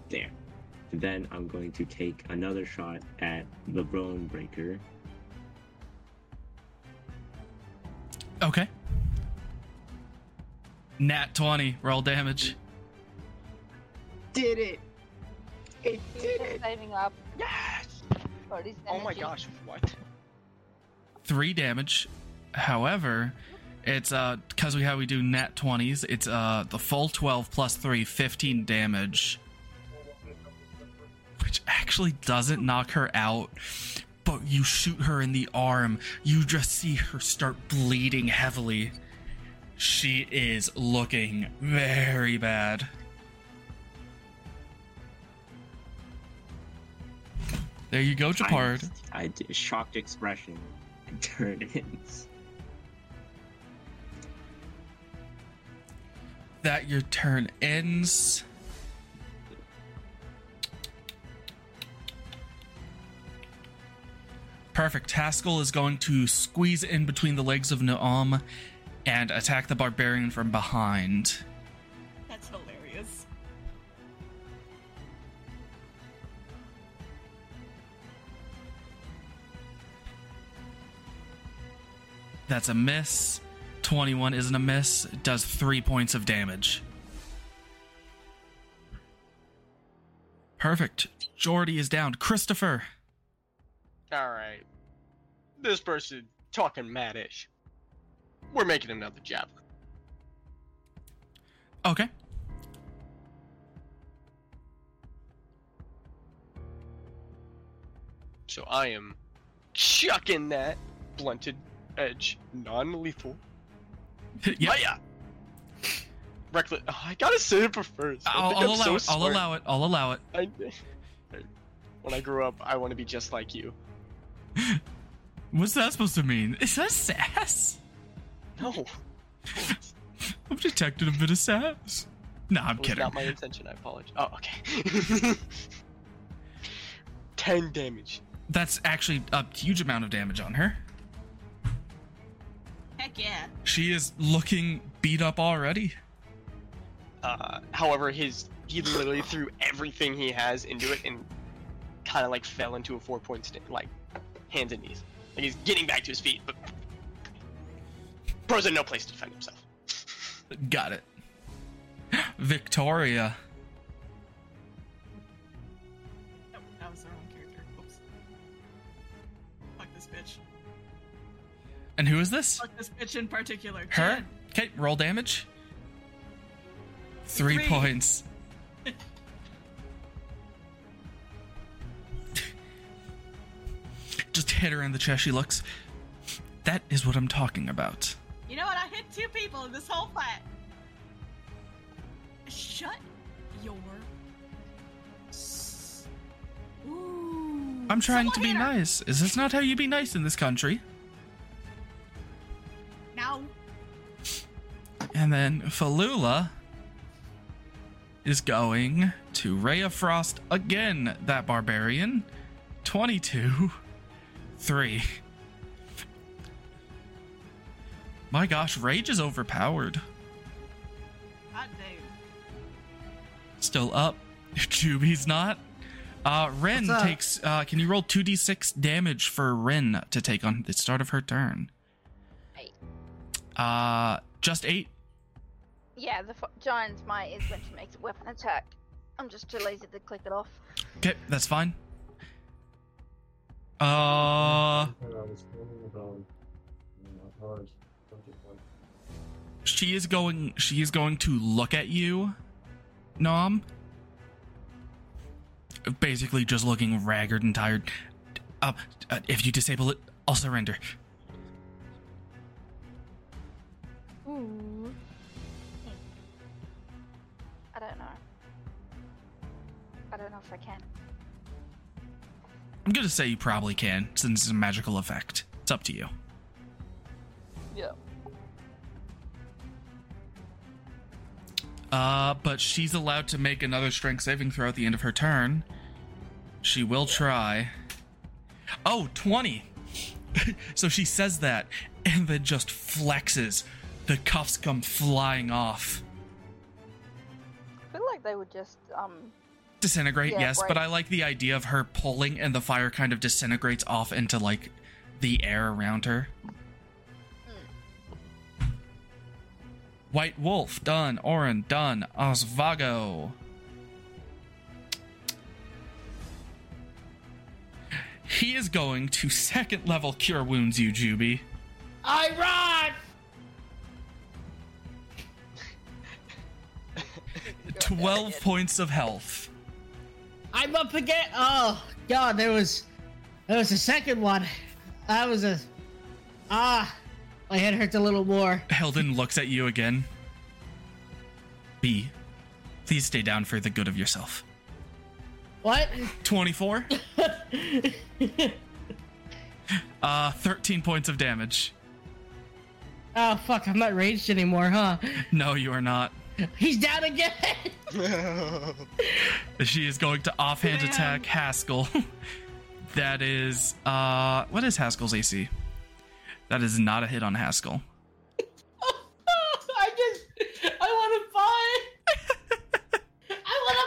there. Then I'm going to take another shot at the Bone Breaker. Okay. Nat 20. Roll damage. Did it! It He's saving up. Yes! Oh my gosh, what? Three damage. However, it's uh because we how we do nat 20s, it's uh the full 12 plus 3, 15 damage. Actually doesn't knock her out. But you shoot her in the arm, you just see her start bleeding heavily. She is looking very bad. There you go, Japard. I, I did shocked expression and turn ins. that your turn ends. Perfect. Haskell is going to squeeze in between the legs of Naam and attack the barbarian from behind. That's hilarious. That's a miss. 21 isn't a miss. It does three points of damage. Perfect. Jordy is down. Christopher. Alright. This person talking madish. We're making another javelin. Okay. So I am chucking that blunted edge, non-lethal. yep. Hiya! Reckless. Oh, I gotta say it first. I'll, I'll allow so it. I'll allow it. I'll allow it. I, when I grow up, I want to be just like you. What's that supposed to mean? Is that sass? No, I've detected a bit of sass. No, I'm it was kidding. not my intention. I apologize. Oh, okay. Ten damage. That's actually a huge amount of damage on her. Heck yeah. She is looking beat up already. Uh, however, his he literally threw everything he has into it and kind of like fell into a four point stand, like hands and knees. Like he's getting back to his feet, but Bro's in no place to defend himself. Got it. Victoria. Oh, that was the wrong character. Oops. Fuck this bitch. And who is this? Fuck this bitch in particular. Her? Jen. Okay, roll damage. Three, Three. points. Hit her in the chest. She looks. That is what I'm talking about. You know what? I hit two people in this whole fight. Shut your. s- Ooh. I'm trying to be nice. Is this not how you be nice in this country? Now, And then Falula is going to Ray of Frost again, that barbarian. 22. 3. My gosh, Rage is overpowered. God damn. Still up. Juby's not. Uh, Ren takes. Uh, can you roll 2d6 damage for Ren to take on the start of her turn? Eight. Uh, just 8. Yeah, the f- giant's might is when she makes a weapon attack. I'm just too lazy to click it off. Okay, that's fine. Uh, she is going. She is going to look at you, Nom. Basically, just looking ragged and tired. Uh, uh, if you disable it, I'll surrender. Ooh. I don't know. I don't know if I can. I'm gonna say you probably can, since it's a magical effect. It's up to you. Yeah. Uh, but she's allowed to make another strength saving throw at the end of her turn. She will try. Oh, 20. so she says that and then just flexes. The cuffs come flying off. I feel like they would just um Disintegrate, Yeah, yes, but. I like the idea of her pulling and the fire kind of disintegrates off into like the air around her. Hmm. White Wolf, done. Orin, done. Osvago. He is going to second level cure wounds you, Juby. I run. 12 points of health. I'm up again. Oh God, there was, there was a second one. That was a, ah, my head hurts a little more. Helden looks at you again. B, please stay down for the good of yourself. What? 24? uh, 13 points of damage. Oh fuck, I'm not raged anymore, huh? No, you are not. He's down again. She is going to offhand Damn. attack Haskell. that is, uh, what is Haskell's AC? That is not a hit on Haskell. I just, I want to fight. I want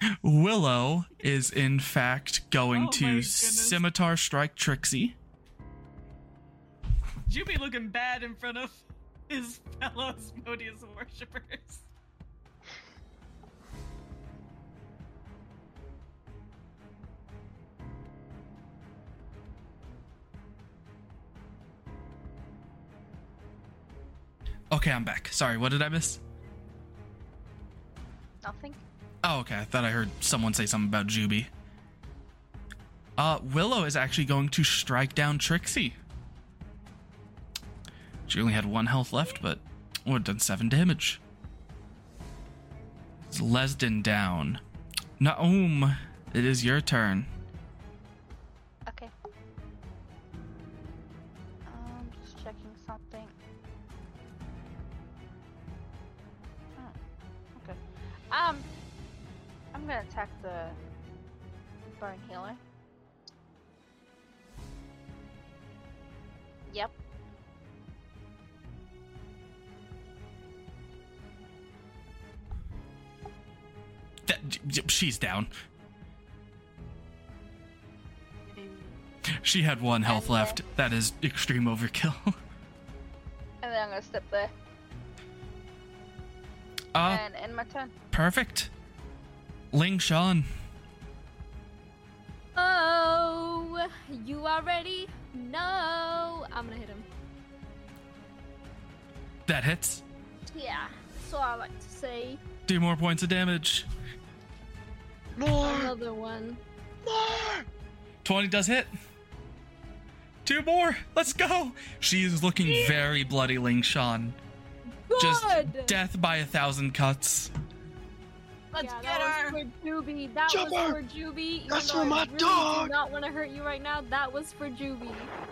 to fight. Willow is in fact going Oh to scimitar strike Trixie. You be looking bad in front of his fellow Asmodeus worshippers. Okay, I'm back. Sorry, what did I miss? nothing. Oh, okay. I thought I heard someone say something about Juby. Uh, Willow is actually going to strike down Trixie. She only had one health left, but would have done seven damage. It's Lesden down. Naum, it is your turn. Okay. I'm just checking something. Hmm. Okay. Um, I'm gonna attack the burn healer. Yep. She's down. She had one health And, uh, left. That is extreme overkill. And then I'm gonna step there uh, and end my turn. perfect. Ling Shan. Oh, you are ready? No. I'm gonna hit him. That hits. Yeah. So I like to say Do more points of damage. More, another one. more. 20 does hit. Two more. Let's go. She is looking very bloody, Ling Shan. Just Good. death by a thousand cuts. Let's yeah, get that her. was for Juby. That Jump was her. for Juby. Even That's though for I my really dog. Do not want to hurt you right now. That was for Juby.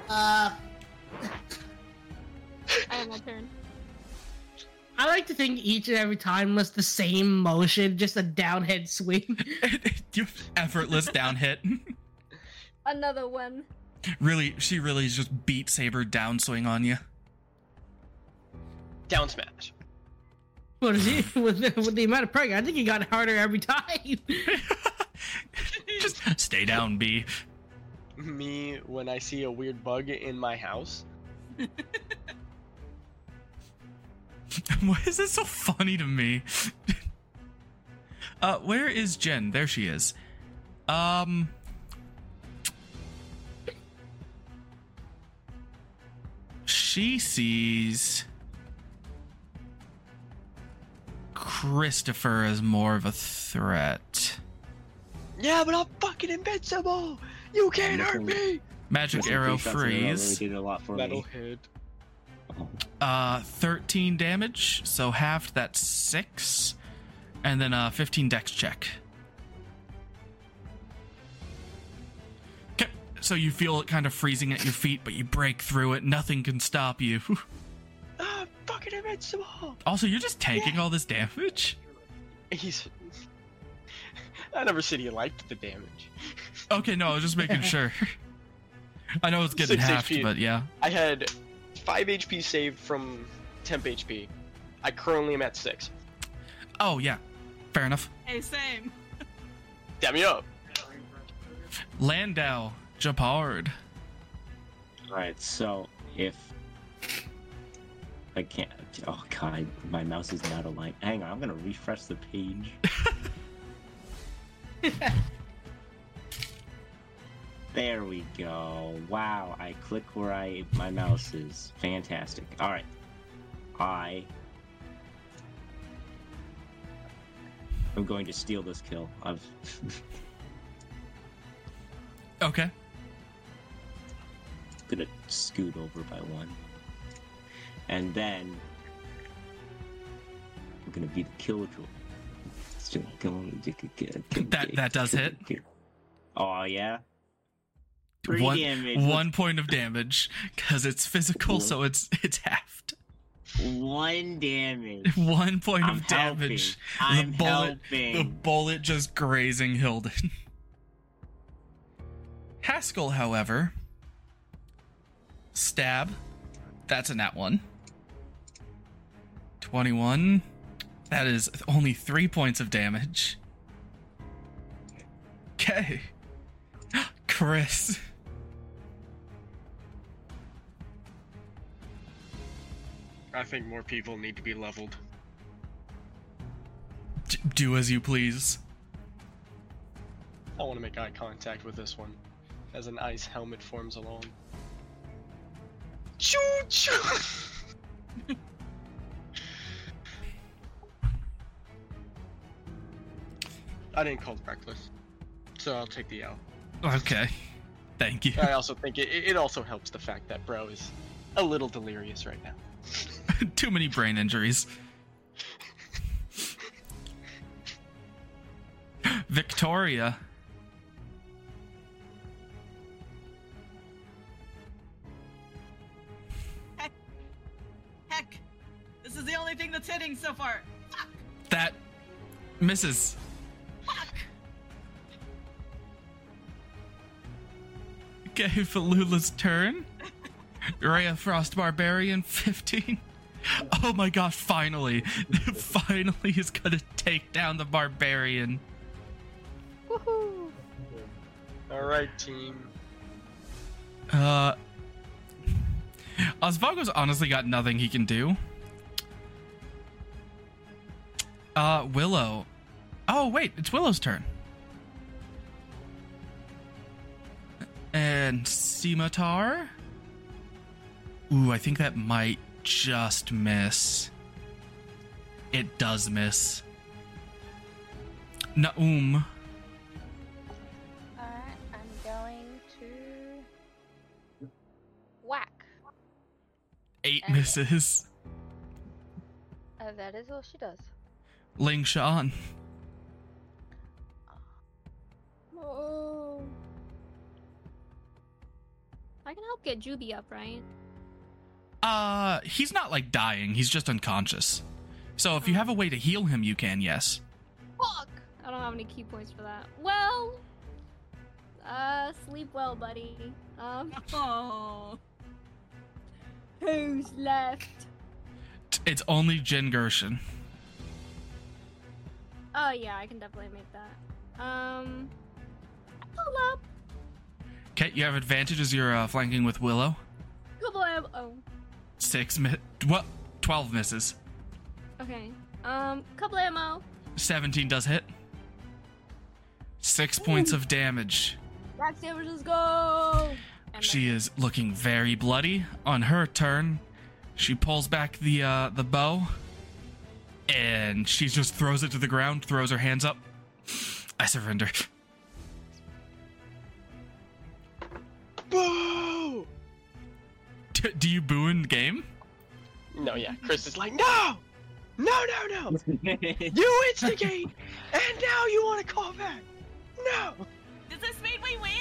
Uh, I have my turn. I like to think each and every time was the same motion, just a downhead swing. you effortless down hit. Another one. really, she really just beat Saber downswing on you. Down smash. What is he with the, with the amount of pressure? I think he got harder every time. just stay down, B. Me when I see a weird bug in my house. Why is this so funny to me? uh, where is Jen? There she is. Um. She sees Christopher as more of a threat. Yeah, but I'm fucking invincible. You can't hurt me. Magic arrow three shots in a row really freeze. did a lot for me. Metalhead. Uh, 13 damage, so half that's 6. And then a 15 dex check. Okay, so you feel it kind of freezing at your feet, but you break through it. Nothing can stop you. I'm fucking invincible. also, you're just tanking all this damage? He's. I never said he liked the damage. Okay, no, I was just making sure. I know it's getting halved, but yeah. I had 5 HP saved from temp HP. I currently am at 6. Oh, yeah. Fair enough. Hey, same. Damn me up. Landau, Japard. Alright, so if I can't oh god, my mouse is not aligned. Hang on, I'm gonna refresh the page. there we go. Wow, I click where I my mouse is. Fantastic. Alright. I I'm going to steal this kill. I've Okay. gonna scoot over by one. And then I'm gonna be the killjoy. Still going to get That- that does hit. Oh yeah. Three One, damage. one point of damage, because it's physical, so it's it's halved. One damage. One point I'm of damage. helping. I'm the bullet, helping. the bullet just grazing Hilden. Haskell, however, stab. That's a nat one. Twenty-one. That is only three points of damage. Okay, Chris. I think more people need to be leveled. D- do as you please. I want to make eye contact with this one as an ice helmet forms along. Choo choo! I didn't call it reckless, so I'll take the L. Okay, thank you. I also think it, it also helps the fact that bro is a little delirious right now. Too many brain injuries. Victoria. Heck, Heck. this is the only thing that's hitting so far. Fuck. That misses. Fuck. Okay, Falula's turn. Rhea Frost Barbarian 15. Oh my gosh, finally. finally he's gonna take down the barbarian. Woohoo! Alright, team. Uh Osvago's honestly got nothing he can do. Uh Willow. Oh wait, it's Willow's turn. And Scimitar? Ooh, I think that might just miss. It does miss. Naum. Alright, I'm going to Eight And- misses. Uh, that is all she does. Ling Shan. Oh. I can help get Juby up, right? Uh, he's not like dying. He's just unconscious. So if you have a way to heal him, you can. Yes. Fuck! I don't have any ki points for that. Well, uh, sleep well, buddy. Um, Oh. who's left? It's only Jin Gershon. Oh yeah, I can definitely make that. Um, hold up. Okay, you have advantage as you're uh, flanking with Willow. Couple of oh, Six mi- what? Twelve misses. okay. Um, couple ammo. Seventeen does hit. Six points of damage. Max damage, let's go. And She is looking very bloody. On her turn, she pulls back the uh, the bow, and she just throws it to the ground. Throws her hands up. I surrender. Boo! D- do you boo in the game? No, yeah. Chris is like, no, no, no, no. You instigate, and now you want to call back. No. Does this mean we win?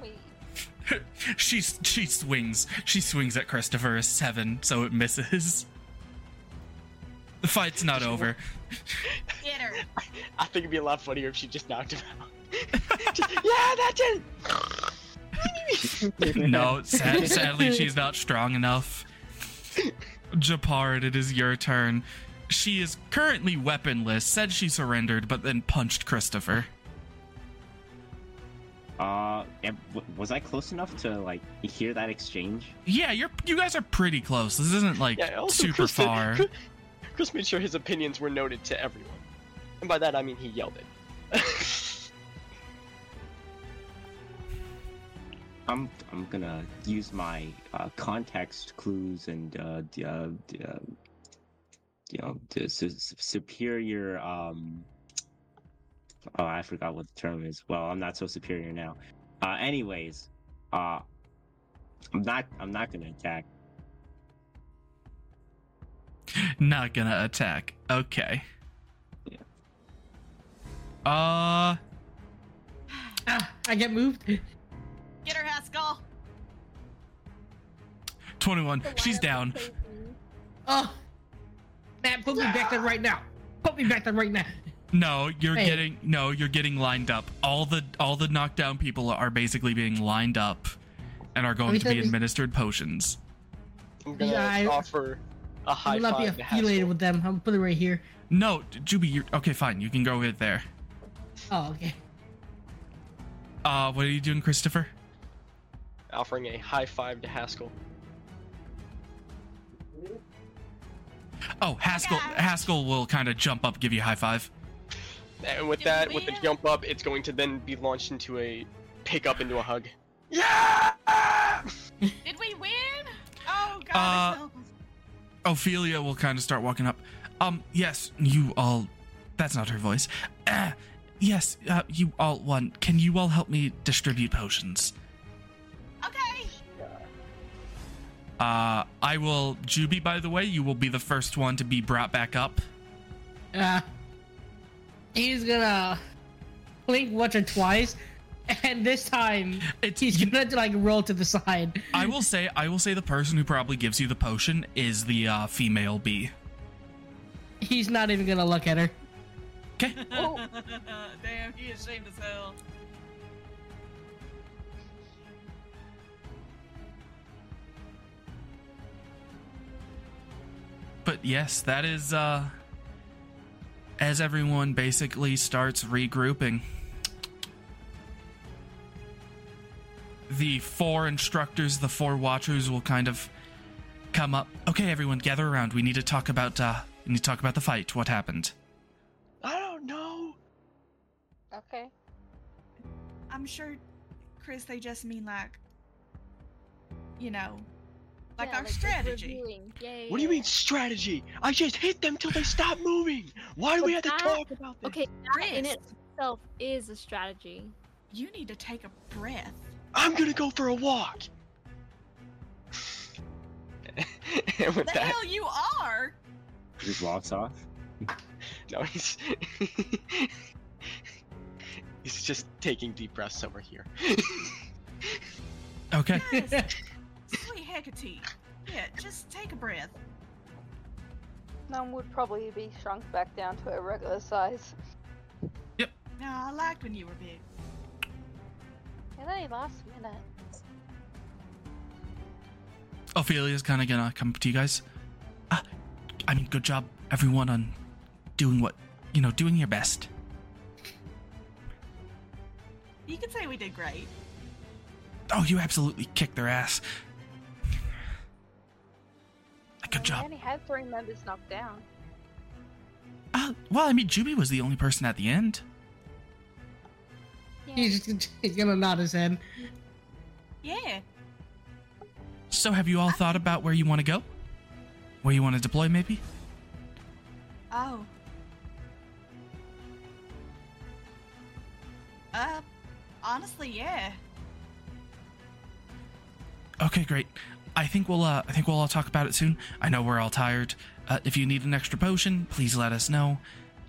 Wait. she she swings. She swings at Christopher a seven, so it misses. The fight's not over. Get her. I think it'd be a lot funnier if she just knocked him out. Just, yeah, that's it. no, sad, sadly, she's not strong enough. Japard, it is your turn. She is currently weaponless, said she surrendered, but then punched Christopher. Uh, was I close enough to like hear that exchange? Yeah, you're you guys are pretty close. This isn't like Yeah, also super Chris did- far. Chris- Chris made sure his opinions were noted to everyone, and by that I mean he yelled it. I'm I'm gonna use my uh, context clues and uh, d- uh, d- uh, you know the su- su- superior. Um, oh, I forgot what the term is. Well, I'm not so superior now. Uh, anyways, uh, I'm not I'm not gonna attack. Not gonna attack. Okay. Yeah. Uh, Ah, I get moved. Get her, Haskell. 21. She's down. Oh, man, put me back there right now. Put me back there right now. No, you're Hey. getting no, you're getting lined up. All the all the knockdown people are basically being lined up and are going to be said we- administered potions. I'm gonna Yeah, I- offer a high I will not be five to affiliated with them. I'm putting it right here. No, Juby, you're okay, fine. You can go right there. Oh, okay. Uh, what are you doing, Christopher? Offering a high five to Haskell. Oh, Haskell Haskell will kind of jump up, give you a high five. And with Did we that, with the win? jump up, it's going to then be launched into a pick up into a hug. Yeah! Did we win? Oh God. Uh, this help us. Ophelia will kind of start walking up. Um, yes, you all. That's not her voice. Uh, yes, uh, you all won. Can you all help me distribute potions? Uh, I will. Juby, by the way, you will be the first one to be brought back up. Uh, he's gonna blink once or twice, and this time It's. he's gonna like roll to the side. I will say. I will say the person who probably gives you the potion is the uh, female bee. He's not even gonna look at her. Okay. Oh. Damn, he is ashamed as hell. But yes, that is uh as everyone basically starts regrouping. The four instructors, the four watchers will kind of come up. Okay, everyone, gather around. We need to talk about uh we need to talk about the fight. What happened? I don't know. Okay. I'm sure, Chris, they just mean like, you know, like Yeah, our just strategy. reviewing. Yeah, What do you yeah, mean strategy? I just hit them till they stop moving. Why do we have But to talk about this? Okay, that in Chris. itself is a strategy. You need to take a breath. I'm gonna go for a walk. and with The that, hell you are? Just walks off. no, he's he's just taking deep breaths over here. Okay. Sweet Hecate. Yeah, just take a breath. None would probably be shrunk back down to a regular size. Yep. No, I liked when you were big. And then last minute. Ophelia's kind of gonna come to you guys. Uh, I mean, good job, everyone, on doing what you know, doing your best. You could say we did great. Oh, you absolutely kicked their ass. Good We job. only had three members knocked down. Uh, well, I mean, Juby was the only person at the end. he's, just, he's gonna nod his head. Yeah. So, have you all thought about where you want to go? Where you want to deploy, maybe? Oh. Uh, honestly, yeah. Okay, great. I think we'll uh I think we'll all talk about it soon. I know we're all tired. Uh, if you need an extra potion, please let us know.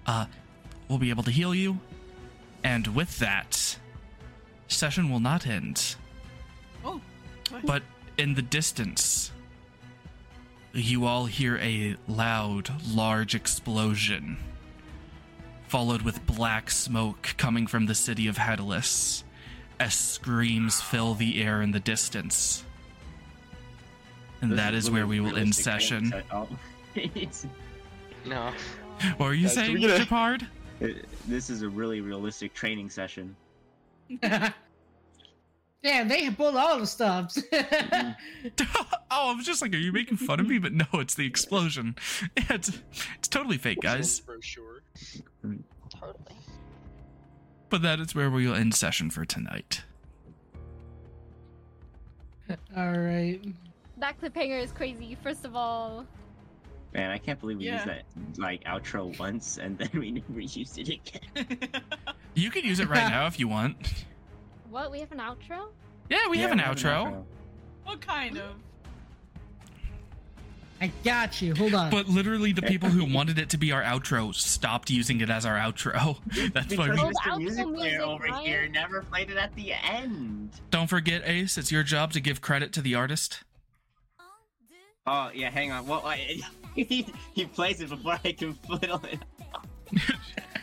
Uh we'll be able to heal you. And with that, session will not end. Oh. But in the distance, you all hear a loud, large explosion, followed with black smoke coming from the city of Headless, as screams fill the air in the distance. And This that is where we will end session. set-. It's- No. What were you Guys, saying, we get a- Japard? this is a really realistic training session. yeah, they pulled all the stops. oh, I was just like, are you making fun of me? But no, it's the explosion. It's, it's totally fake, guys. Brochure. Totally. But that is where we will end session for tonight. all right. That cliffhanger is crazy. First of all, Man, I can't believe we Yeah. used that like outro once and then we never used it again. You can use it right now if you want. what? We have an outro? Yeah, we Yeah, have an outro. what kind of? I got you. Hold on. But literally, the people who wanted it to be our outro stopped using it as our outro. That's why we. Oh, the Mr. Music outro Player music, over right? here never played it at the end. Don't forget, Ace, it's your job to give credit to the artist. Oh yeah, hang on. Well, I, he, he plays it before I can fiddle it.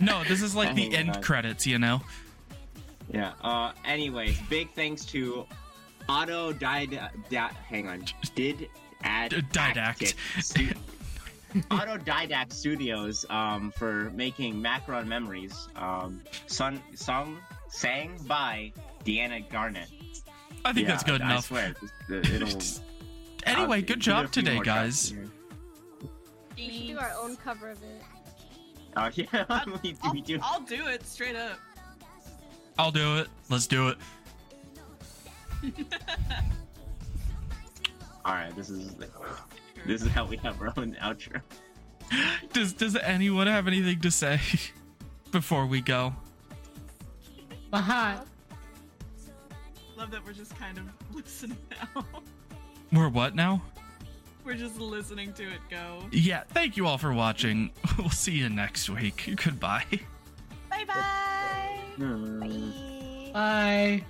No, this is like the end on. credits, you know? Yeah. Uh. Anyways, big thanks to Auto Did. Da, hang on. Did add Didact. Autodidact Studios um, for making Macron Memories, um, sung, sung, sang by Deanna Garnett. I think Yeah, that's good I enough. swear, it'll. Anyway, I'll good job today, guys. here. We should do our own cover of it. Oh yeah, we, do- I'll, we do. I'll do it straight up. I'll do it. Let's do it. All right, this is this is how we have our own outro. Does Does anyone have anything to say before we go? Behind. Love that we're just kind of listening now. We're what now? we're just listening to it go. Yeah, thank you all for watching. We'll see you next week. Goodbye. Bye bye. Bye.